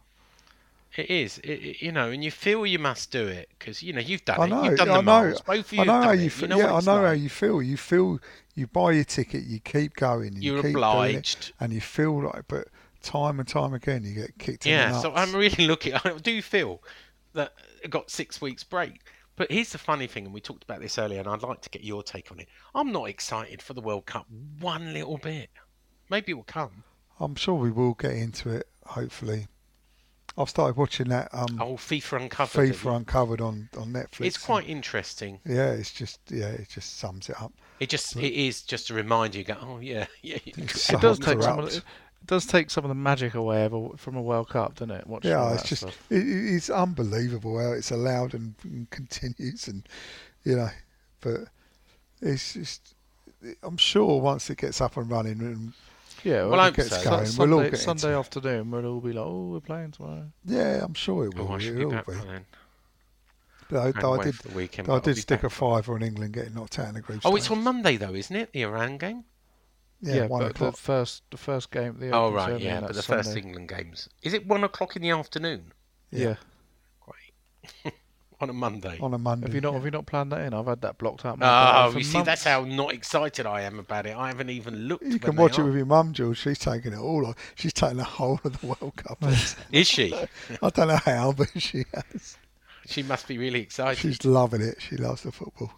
It is, it, it- you know, and you feel you must do it because you know you've done I it. know, You've done the I know, miles. Both of you I know how you it. feel. know yeah, I know how you feel. You feel you buy your ticket, you keep going, and you You're keep doing it, obliged. and you feel like, but time and time again, you get kicked Yeah, so I'm really looking. I do feel that I got six weeks break. But here's the funny thing, and we talked about this earlier, and I'd like to get your take on it. I'm not excited for the World Cup one little bit. Maybe it will come. I'm sure we will get into it. Hopefully, I've started watching that um, Oh, FIFA Uncovered. FIFA Uncovered on on Netflix. It's quite interesting. Yeah, it's just yeah, it just sums it up. It just it is just a reminder. You go, oh yeah, yeah. you It's could- so it does take some. The, it does take some of the magic away of a, from a World Cup, doesn't it? Watching all Yeah, it's just stuff. it, it- it's unbelievable how it's allowed and, and continues, and you know, but it's just. I'm sure once it gets up and running, and Yeah, Well, when I it gets so. Sun- Going, we'll all Sunday, get into Sunday it. afternoon, we'll all be like, "Oh, we're playing tomorrow." yeah, I'm sure it will. Oh, I it should be will back be. then. Though, though I did, for the weekend. though I but I'll did be stick a back. fiver on England getting knocked out in the group. Oh, it's on Monday though, isn't it? The Iran game. Yeah, one but o'clock. the first, the first game. The Oh right, yeah. But that's the first England games is it one o'clock in the afternoon? Yeah. Great. on a Monday. on a Monday. Have you not? Have you not planned that in? I've had that blocked out. in my diary Oh, you see, that's how not excited I am about it. I haven't even looked. You when can they watch it are. with your mum, George. She's taking it all. on. She's taking the whole of the World Cup. Is she? I don't know how, but she has. She must be really excited. She's loving it. She loves the football.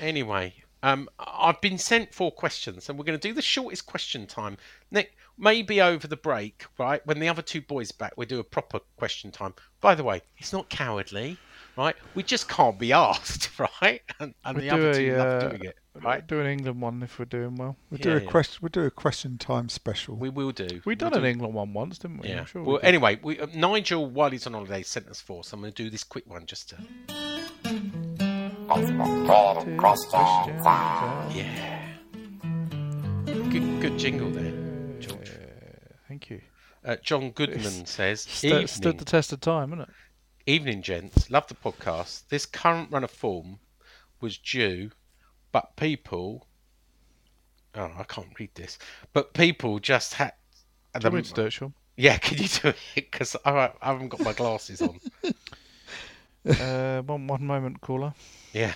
Anyway, um, I've been sent four questions, and we're going to do the shortest question time. Nick, maybe over the break, right? When the other two boys are back, we'll do a proper question time. By the way, it's not cowardly, right? We just can't be asked, right? And, and We'll the other a, two love uh, doing it, right? Do an England one if we're doing well. We'll Yeah, do a yeah. question. We'll do a question time special. We will do. We done We'll an do- England one once, didn't we? Yeah. Sure well, did. anyway, we, uh, Nigel, while he's on holiday, sent us four, so I'm going to do this quick one just to. Yeah. Good, good jingle there, George. Thank you. Uh, John Goodman says, Stu- evening, stood the test of time, isn't it? evening, gents. Love the podcast. This current run of form was due, but people. Oh, I can't read this. But people just had. Do you want me to do it, Sean? Yeah, can you do it? Because I, I haven't got my glasses on. uh, one, one moment, caller. Yeah.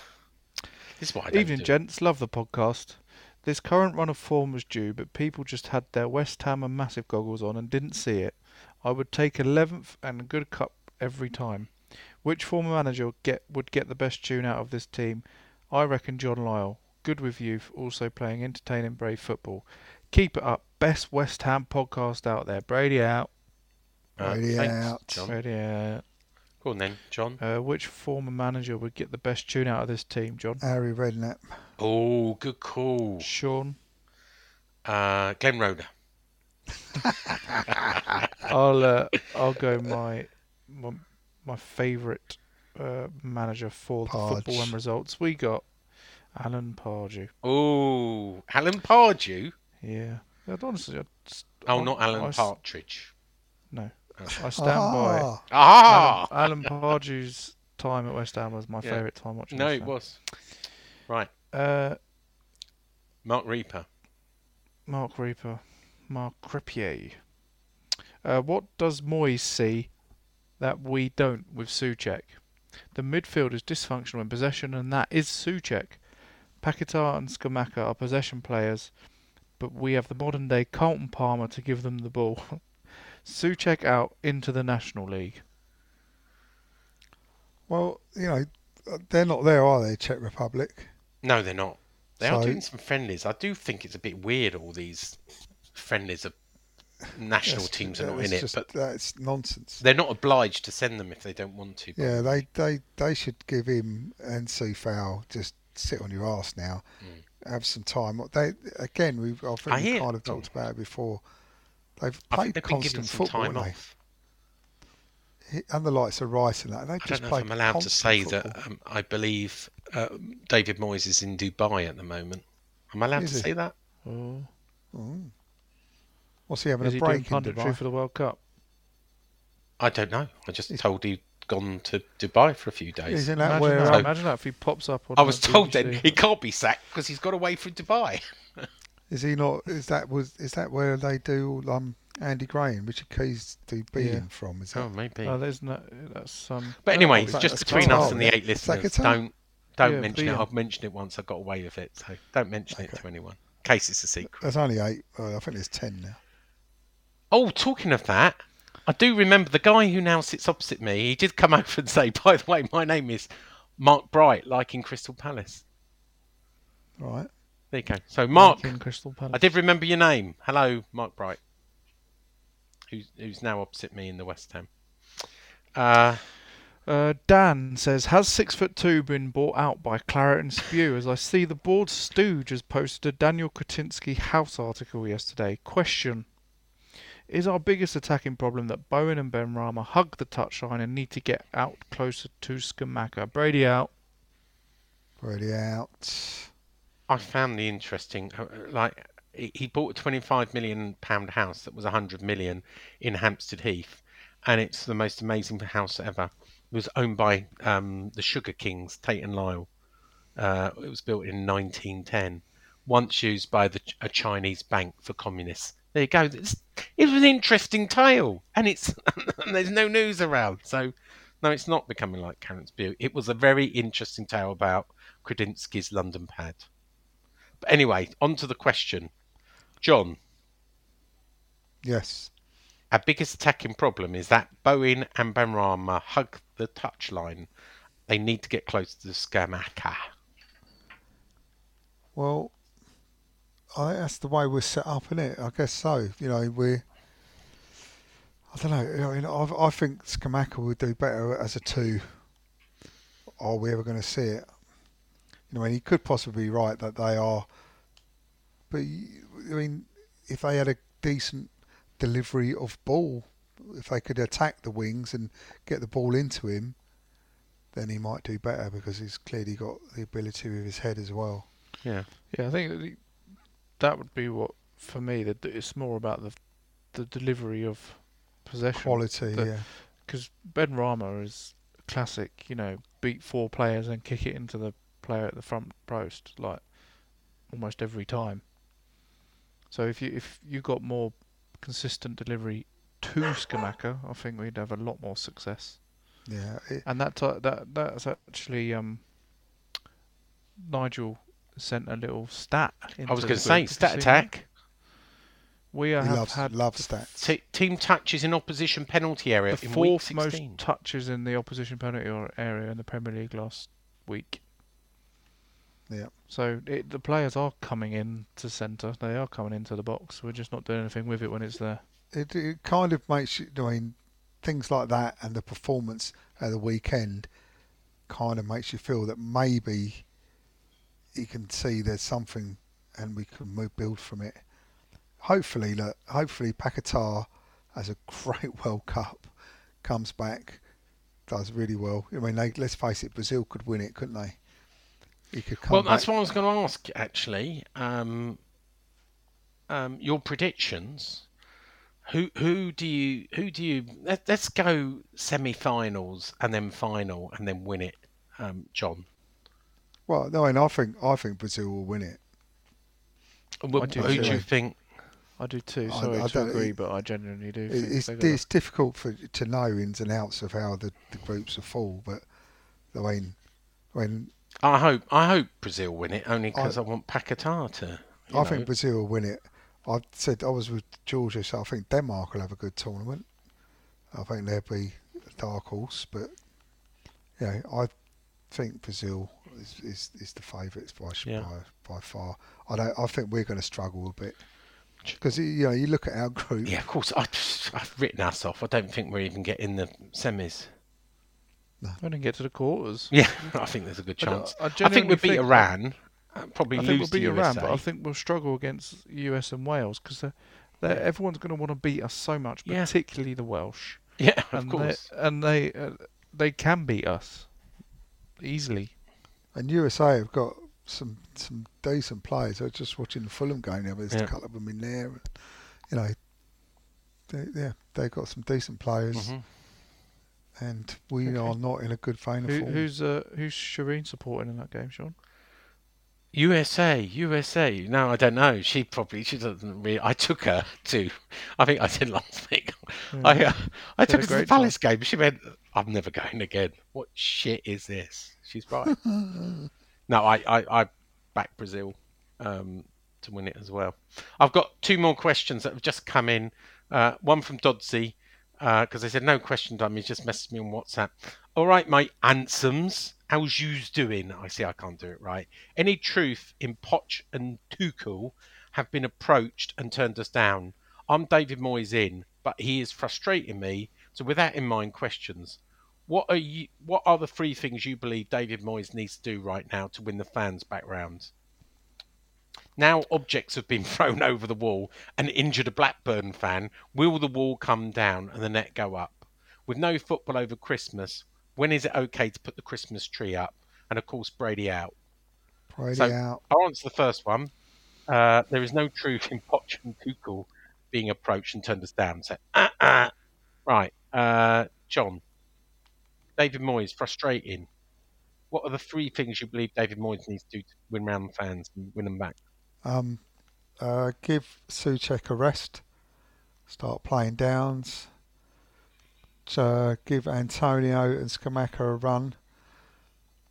This is what I Evening, do. gents. Love the podcast. This current run of form was due, but people just had their West Ham and massive goggles on and didn't see it. I would take 11th and a good cup every time. Which former manager would get would get the best tune out of this team? I reckon John Lyall. Good with youth, also playing entertaining, brave football. Keep it up. Best West Ham podcast out there. Brady out. Uh, Brady thanks, out. John. Brady out. Go on then, John. Uh, which former manager would get the best tune out of this team, John? Harry Redknapp. Oh, good call. Sean. Uh, Glenn Roeder. I'll uh, I'll go my my, my favourite uh, manager for the football and results. We got Alan Pardew. Oh, Alan Pardew. Yeah, Yeah, honestly, I just, Oh, I- not I Alan Partridge. No, I stand by Ah, Ah, Alan, Alan Pardew's time at West Ham was my Yeah. favourite time watching. no, West it was. Right, Uh, Mark Reaper. Mark Reaper, Mark Crepier. Uh, what does Moyes see that we don't with Souček? The midfield is dysfunctional in possession, and that is Souček. Paquetá and Scamacca are possession players, but we have the modern day Carlton Palmer to give them the ball. Souček out into the National League. well, you know, they're not there, are they, Czech Republic? No, they're not. They are doing some friendlies. I do think it's a bit weird. All these friendlies of national teams are not that's in it, but that's nonsense. they're not obliged to send them if they don't want to. Yeah, they, they, they should give him and Coufal just sit on your ass now, have some time. They again, we've I think Mm. We kind of talked about it before. They've played they've been given constant some football, time haven't off. they? And the lights are right and that. They I just don't know if I'm allowed to say football. that. Um, I believe uh, David Moyes is in Dubai at the moment. Am I allowed Is to he? say that? Oh. What's he having Is a he doing break in punditry Dubai? for the World Cup? I don't know. I just told he'd gone to Dubai for a few days. Isn't that Imagine where? that, um, imagine that if he pops up on I was the told then he can't be sacked because he's got away from Dubai. Is he not? Is that was? Is that where they do um Andy Gray and Richard Keys do beating Yeah. from? Is that? Oh, maybe. Oh, there's no. That's um. But anyway, it's just between Qatar, us and the eight listeners, don't don't Yeah, mention it. I've mentioned it once. I got away with it, so don't mention it to anyone. In case it's a secret. There's only eight. Well, I think there's ten now. Oh, talking of that, I do remember the guy who now sits opposite me. He did come over and say, "By the way, my name is Mark Bright, like in Crystal Palace." Right. There you go. So, Mark, in Crystal Palace. I did remember your name. Hello, Mark Bright, who's who's now opposite me in the West Ham. Uh, Uh, Dan says, "Has six foot two been bought out by Claret and Spew?" As I see, the board stooge has posted a Daniel Kretinsky house article yesterday. Question: Is our biggest attacking problem that Bowen and Benrahma hug the touchline and need to get out closer to Scamacca? Brady out. Brady out. I found the interesting, uh, like he bought a 25 million pound house that was 100 million in Hampstead Heath, and it's the most amazing house ever. It was owned by um, the Sugar Kings, Tate and Lyle. Uh, it was built in 1910, once used by the, a Chinese bank for communists. There you go. It's, it was an interesting tale, and it's and there's no news around. So, no, it's not becoming like Karen's View. It was a very interesting tale about Kretinsky's London pad. Anyway, on to the question. John, Yes. our biggest attacking problem is that Bowen and Benrahma hug the touchline. They need to get close to the Scamacca. Well, I that's the way we're set up, in it. I guess so. You know, we're. I don't know. I mean, I, I think Scamacca would do better as a two. Are we ever going to see it? You know, and he could possibly be right that they are. But I mean, if they had a decent delivery of ball, if they could attack the wings and get the ball into him, then he might do better because he's clearly got the ability with his head as well. Yeah. Yeah, I think that that would be what for me. That it's more about the the delivery of possession. Quality, The- yeah. because Benrahma is classic, you know, beat four players and kick it into the player at the front post, like almost every time. So if you if you got more consistent delivery to Scamacca, I think we'd have a lot more success. Yeah, it, And that ti that that's actually um Nigel sent a little stat. I was going to say, group. Did you stat attack. We uh, he have loves had loves stats. T- team touches in opposition penalty area the in week fourth most touches in the opposition penalty area in the Premier League last week. Yeah. So it, the players are coming in to centre. They are coming into the box. We're just not doing anything with it when it's there. It, it kind of makes you. I mean, things like that and the performance at the weekend kind of makes you feel that maybe you can see there's something and we can move, build from it. Hopefully, look, hopefully Paquetá has a great World Cup, comes back, does really well. I mean, they, let's face it, Brazil could win it, couldn't they? He could come Well, that's back. what I was going to ask actually. Um, um, your predictions. Who who do you who do you let, let's go semi-finals and then final and then win it, um, John. Well, no, and I think I think Brazil will win it. Who, do who do you think? I do too. I- Sorry I to don't- agree, it- but I genuinely do. It- think It's it's difficult for to know ins and outs of how the, the groups are full, but I mean, when I hope I hope Brazil win it only because I, I- want Paquetá to. I know. think Brazil will win it. I said I was with Georgia, so I think Denmark will have a good tournament. I think they'll be a dark horse, but yeah, I think Brazil is is, is the favourites by, Yeah. by by far. I don't. I think we're going to struggle a bit because you know you look at our group. Yeah, of course. I, I've written us off. I don't think we're even getting the semis. We didn't get to the quarters. Yeah, I think there's a good uh, chance. I I, think genuinely we'll beat think- Iran. Probably I lose think we'll to beat Iran, USA. but I think we'll struggle against US and Wales because they're, they're, Yeah. everyone's going to want to beat us so much, Yeah. particularly the Welsh. yeah, of and course. They, and they uh, they can beat us easily. And USA have got some some decent players. I was just watching the Fulham game there. There's Yeah. a couple of them in there. You know, they, yeah, they've got some decent players, Mhm. And we Okay. are not in a good vein of Who, form. who's uh, who's Shireen supporting in that game, Sean? USA, USA. No, I don't know. She probably she doesn't really. I took her to. I think I did last week. I uh, I took her to the great time. Palace game. She went. I'm never going again. What shit is this? She's right. no, I I, I back Brazil um, to win it as well. I've got two more questions that have just come in. Uh, one from Dodsey Uh, because they said no question time. He just messaged me on WhatsApp. All right, my ansoms. How's yous doing? I see I can't do it right. Any truth in Poch and Tuchel have been approached and turned us down? I'm David Moyes in, but he is frustrating me. So with that in mind, questions. What are you? What are the three things you believe David Moyes needs to do right now to win the fans back round? Now objects have been thrown over the wall and injured a Blackburn fan. Will the wall come down and the net go up? With no football over Christmas, when is it okay to put the Christmas tree up? And of course, Brady out. Brady So- out. I'll answer the first one. Uh, there is no truth in Poch and Tuchel being approached and turned us down. So, uh-uh. right, uh, John, David Moyes, frustrating. What are the three things you believe David Moyes needs to do to win round fans and win them back? Um, uh, give Souček a rest. Start playing Downes. Uh, give Antonio and Scamacca a run,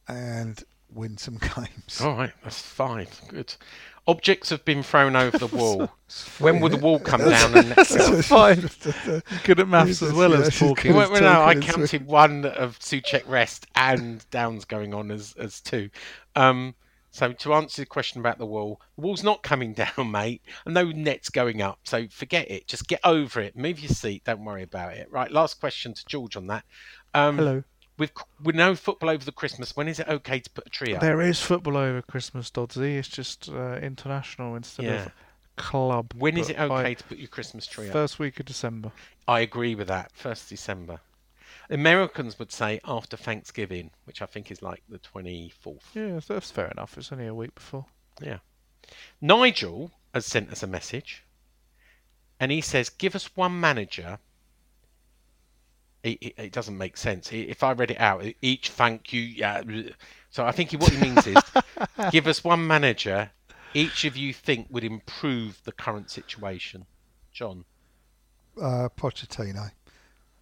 and win some games. All right, that's five. Good. Objects have been thrown over the wall. when will the wall come down and net go? Fine. Good at maths as well Yeah, as talking. Well, well, no, I counted one of Souček rest and Downes going on as as two. Um, so to answer the question about the wall, the wall's not coming down, mate, and no net's going up. So forget it. Just get over it. Move your seat. Don't worry about it. Right. Last question to George on that. Um, Hello. With with no football over the Christmas, when is it okay to put a tree up? There is football over Christmas, Dodsy. It's just uh, international instead Yeah. of club. When is it okay to put your Christmas tree up? First week of December. I agree with that. First December. Americans would say after Thanksgiving, which I think is like the twenty fourth. Yeah, that's fair enough. It's only a week before. Yeah. Nigel has sent us a message, and he says, "Give us one manager." It, it, it doesn't make sense. If I read it out, each thank you. Yeah. So I think what he means is, give us one manager each of you think would improve the current situation. John. Uh, Pochettino.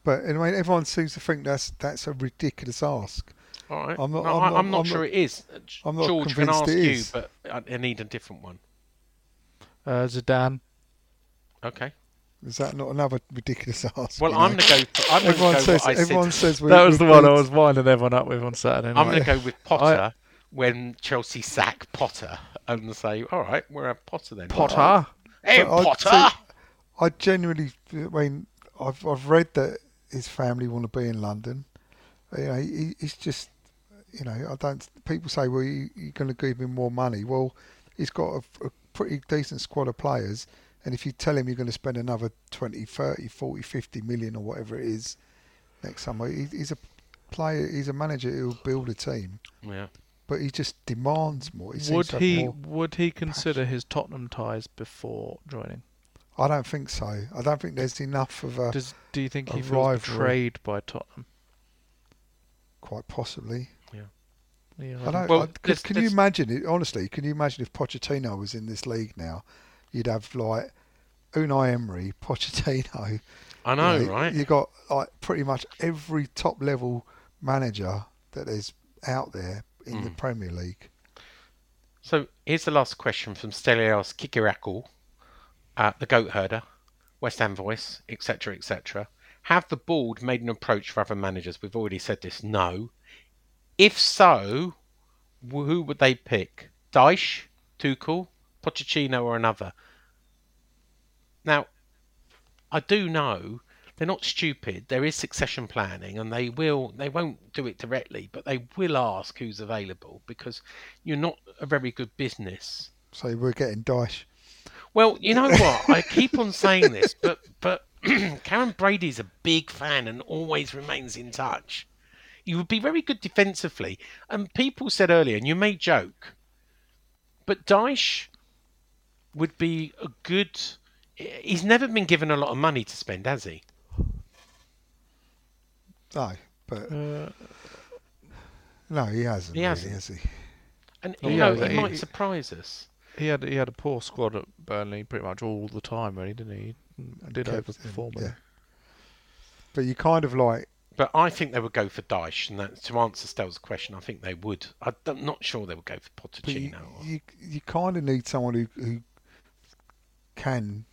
But anyway, everyone seems to think that's that's a ridiculous ask. All right. I'm not- No, I'm I- not- I'm not I'm sure not- it is. G- I'm not George can ask you, but I, I need a different one. Uh, Zidane. Okay. Is that not another ridiculous ask? Well, I'm going to go. For, I'm Everyone go says. what I Everyone said. says we, That was we the one I was winding everyone up with on Saturday night. I'm going to go with Potter when Chelsea sack Potter and say, all right, we're have Potter then. Potter. Hey, But I'd Potter! I genuinely, I mean, I've I've read that his family want to be in London. You know, he, he's just, you know, I don't. People say, well, you, you're going to give him more money. Well, he's got a, a pretty decent squad of players, and if you tell him you're going to spend another 20, 30, 40, 50 million or whatever it is next summer, he, he's a player. He's a manager who'll build a team, Yeah. but he just demands more. He Would he more- would he consider his Tottenham ties before joining? I don't think so. I don't think there's enough of a. Does do you think a he feels rivalry. betrayed by Tottenham? Quite possibly. Yeah, I don't. Well, I- could, there's- can you imagine it? Honestly, can you imagine if Pochettino was in this league now? You'd have like Unai Emery, Pochettino. I know, you right? You got like pretty much every top level manager that is out there in Mm. the Premier League. So here's the last question from Stelios Kikirakou, uh, the goat herder, West Ham voice, etc., etc. Have the board made an approach for other managers? We've already said this. No. If so, who would they pick? Dyche, Tuchel, Pochettino, or another? Now, I do know they're not stupid. There is succession planning, and they will. They won't do it directly, but they will ask who's available because you're not a very good business. So we're getting Dyche. Well, you know what? I keep on saying this, but but Karren Brady's a big fan and always remains in touch. He would be very good defensively, and people said earlier, and you may joke, but Dyche would be a good. He's never been given a lot of money to spend, has he? No, but Uh, no, he hasn't. He really, hasn't. has he? And you yeah, know, he- it might he- surprise us. he had he had a poor squad at Burnley pretty much all the time, really, didn't he? He did Kept- overperform. yeah. Yeah. But you kind of like But I think they would go for Dyche, and that, to answer Stell's question, I think they would. I- I'm not sure they would go for But you, or- you, you kind of need someone who, who can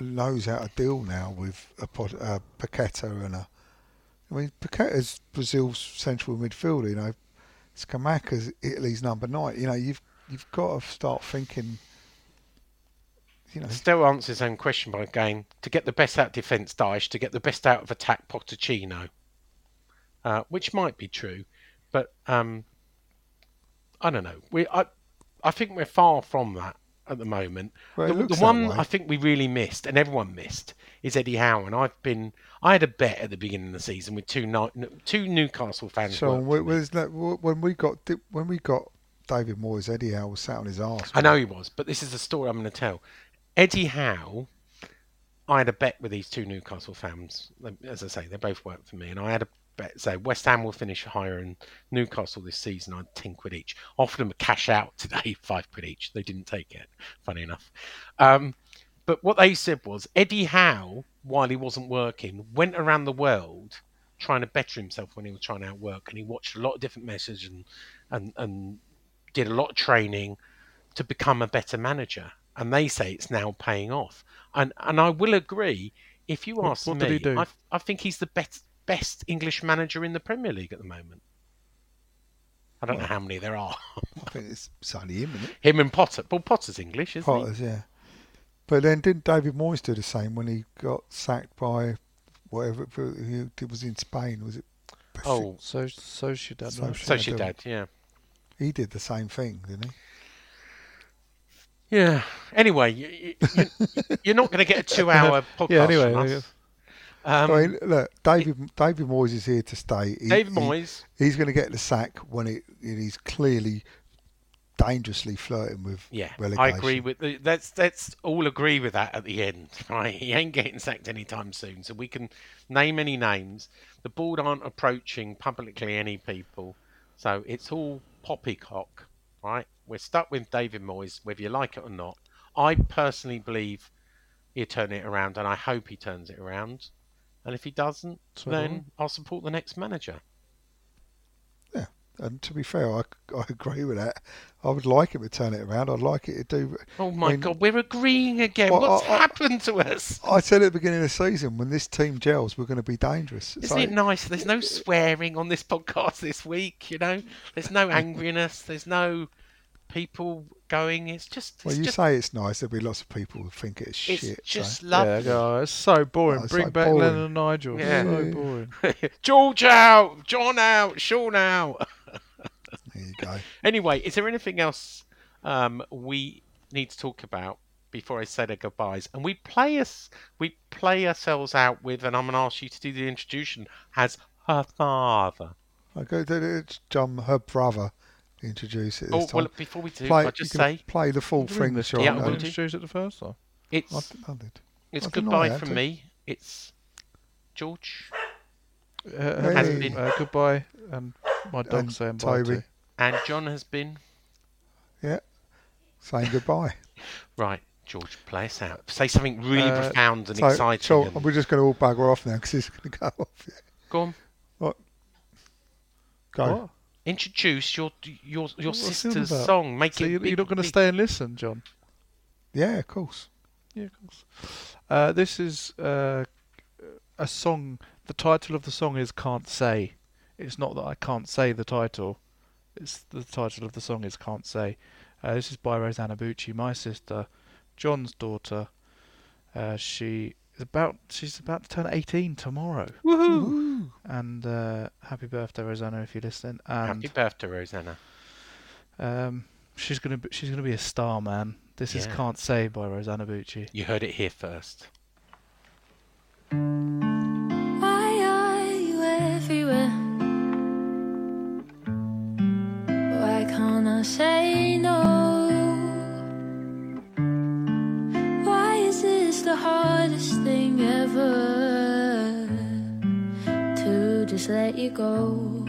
knows how to deal now with a, Pot- a Paqueta and a. I mean, Paqueta's Brazil's central midfielder. You know, Scamacca's Italy's number nine. You know, you've you've got to start thinking. You know, Still answers his own question by going to get the best out of defence, Dyche, to get the best out of attack, Pochettino. Uh, which might be true, but um, I don't know. We, I, I think we're far from that at the moment. Well, the the one way. I think we really missed, and everyone missed, is Eddie Howe. And I've been, I had a bet at the beginning of the season with two two Newcastle fans. so worked we- for me. was that when we got when we got David Moyes, Eddie Howe was sat on his arse. I know he was, but this is the story I'm going to tell. Eddie Howe, I had a bet with these two Newcastle fans. As I say, they both work for me, and I had a bet. So West Ham will finish higher in Newcastle this season. I'd ten quid each. Offered them a cash out today, five quid each. They didn't take it. Funny enough. Um, but what they said was Eddie Howe, while he wasn't working, went around the world trying to better himself when he was trying to outwork, and he watched a lot of different messages and and and did a lot of training to become a better manager. And they say it's now paying off. And and I will agree. If you What- ask what me, did he do? I, I think he's the best best English manager in the Premier League at the moment. I don't know how many there are. I think it's, it's only him, isn't it? Him and Potter. Well, Potter's English, isn't he? Potters, yeah. But then didn't David Moyes do the same when he got sacked by whatever it- he was in Spain? Was it? Oh, So so she did. So- so she I. Yeah. He did the same thing, didn't he? Yeah. Anyway, you, you, you're not going to get a two-hour podcast Yeah, anyway, from us. Um, I mean, look, David David Moyes is here to stay. He- David he- Moyes. he's going to get the sack when it, he's clearly dangerously flirting with Yeah, relegation. I agree with the, let's let's all agree with that at the end, right? He ain't getting sacked anytime soon, so we can name any names. The board aren't approaching publicly any people, so it's all poppycock, right? We're stuck with David Moyes, whether you like it or not. I personally believe he'll turn it around, and I hope he turns it around. And if he doesn't, So then I'll support the next manager. Yeah, and to be fair, I, I agree with that. I would like him to turn it around. I'd like it to do. Oh my I mean, God, we're agreeing again. Well, What's I- happened to us? I said at the beginning of the season when this team gels, we're going to be dangerous. Isn't So- it nice? There's no swearing on this podcast this week, you know? There's no angriness. There's no people going. It's just, Well, you just, say it's nice. There'll be lots of people who think it's, it's shit. just so. Yeah, lovely. go, it's so boring. Oh, it's Bring so back boring. Lennon and Nigel. Yeah. So boring. George out, John out, Sean out. There you go. Anyway, is there anything else um, we need to talk about before I say their goodbyes? And we play us, we play ourselves out with, and I'm going to ask you to do the introduction as her father. Okay, it's John, her brother, introduce it this Oh time. well, before we do, play, I'll just you can say play the full thing, English, John. Yeah, I I will do. introduced it the first time. it's I, I did. it's I didn't know I goodbye had from to. me. It's George Uh, Has uh, been- uh, goodbye, and my dog And saying bye Toby. too. and John has been Yeah, saying goodbye. right. George, play us out. Say something really Uh, profound and so, exciting. so and- we're just going to all bugger off now because it's going to go off. Yeah. Go on, Go. What? Introduce your your your What's sister's about? song. Make So it. you, you're not going to big. stay and listen, John? Yeah, of course. Yeah, of course. Uh, this is uh, a song. The title of the song is "Can't Say." It's not that I can't say the title. It's the title of the song is "Can't Say." Uh, this is by Rosanna Bucci, my sister, John's daughter. Uh, she about she's about to turn 18 tomorrow. Woohoo! And uh, happy birthday, Rosanna, if you're listening. And Happy birthday, Rosanna. um, she's gonna be, she's gonna be a star, man. This is "Can't Say" by Rosanna Bucci. You heard it here first. Why are you everywhere? Why can't I say no? Why is this the hardest thing ever? To just let you go.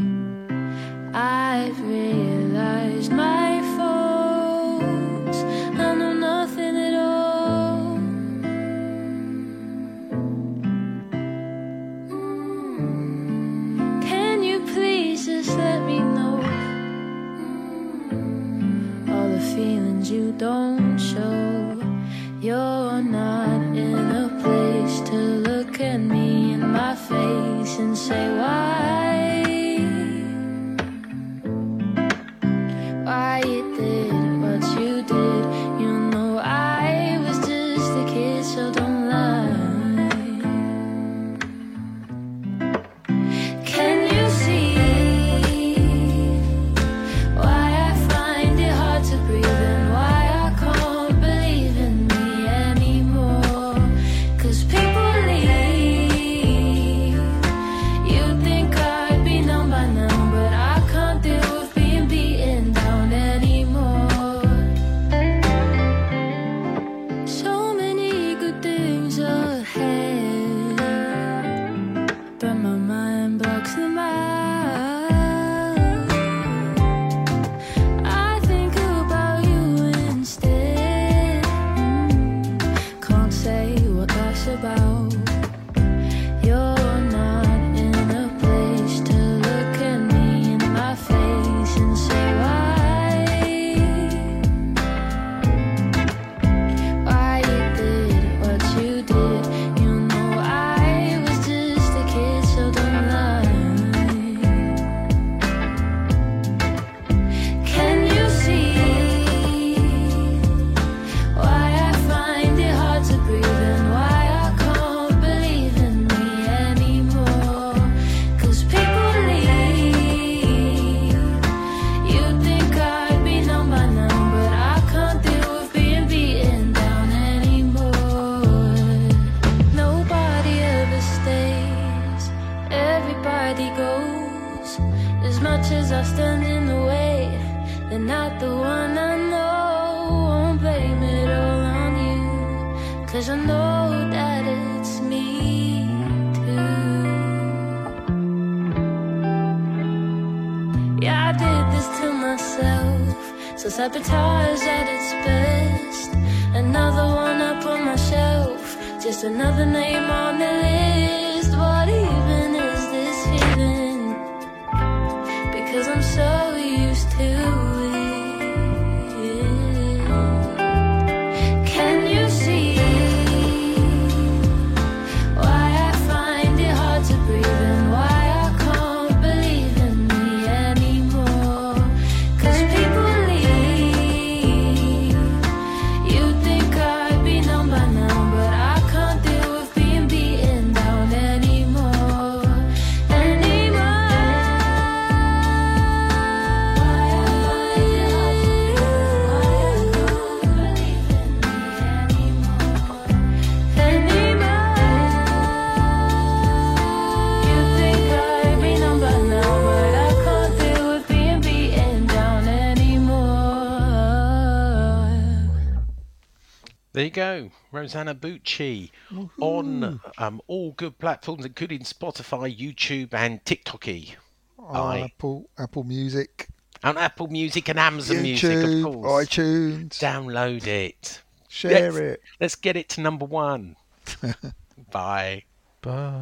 Sabotage at its best. Another one up on my shelf. Just another name on the list. What even There you go, Rosanna Bucci on um, all good platforms, including Spotify, YouTube, and TikToky. on Aye. Apple Apple Music, On Apple Music and Amazon Music, of course. iTunes. Download it. Share Let's- it. Let's get it to number one. Bye. Bye.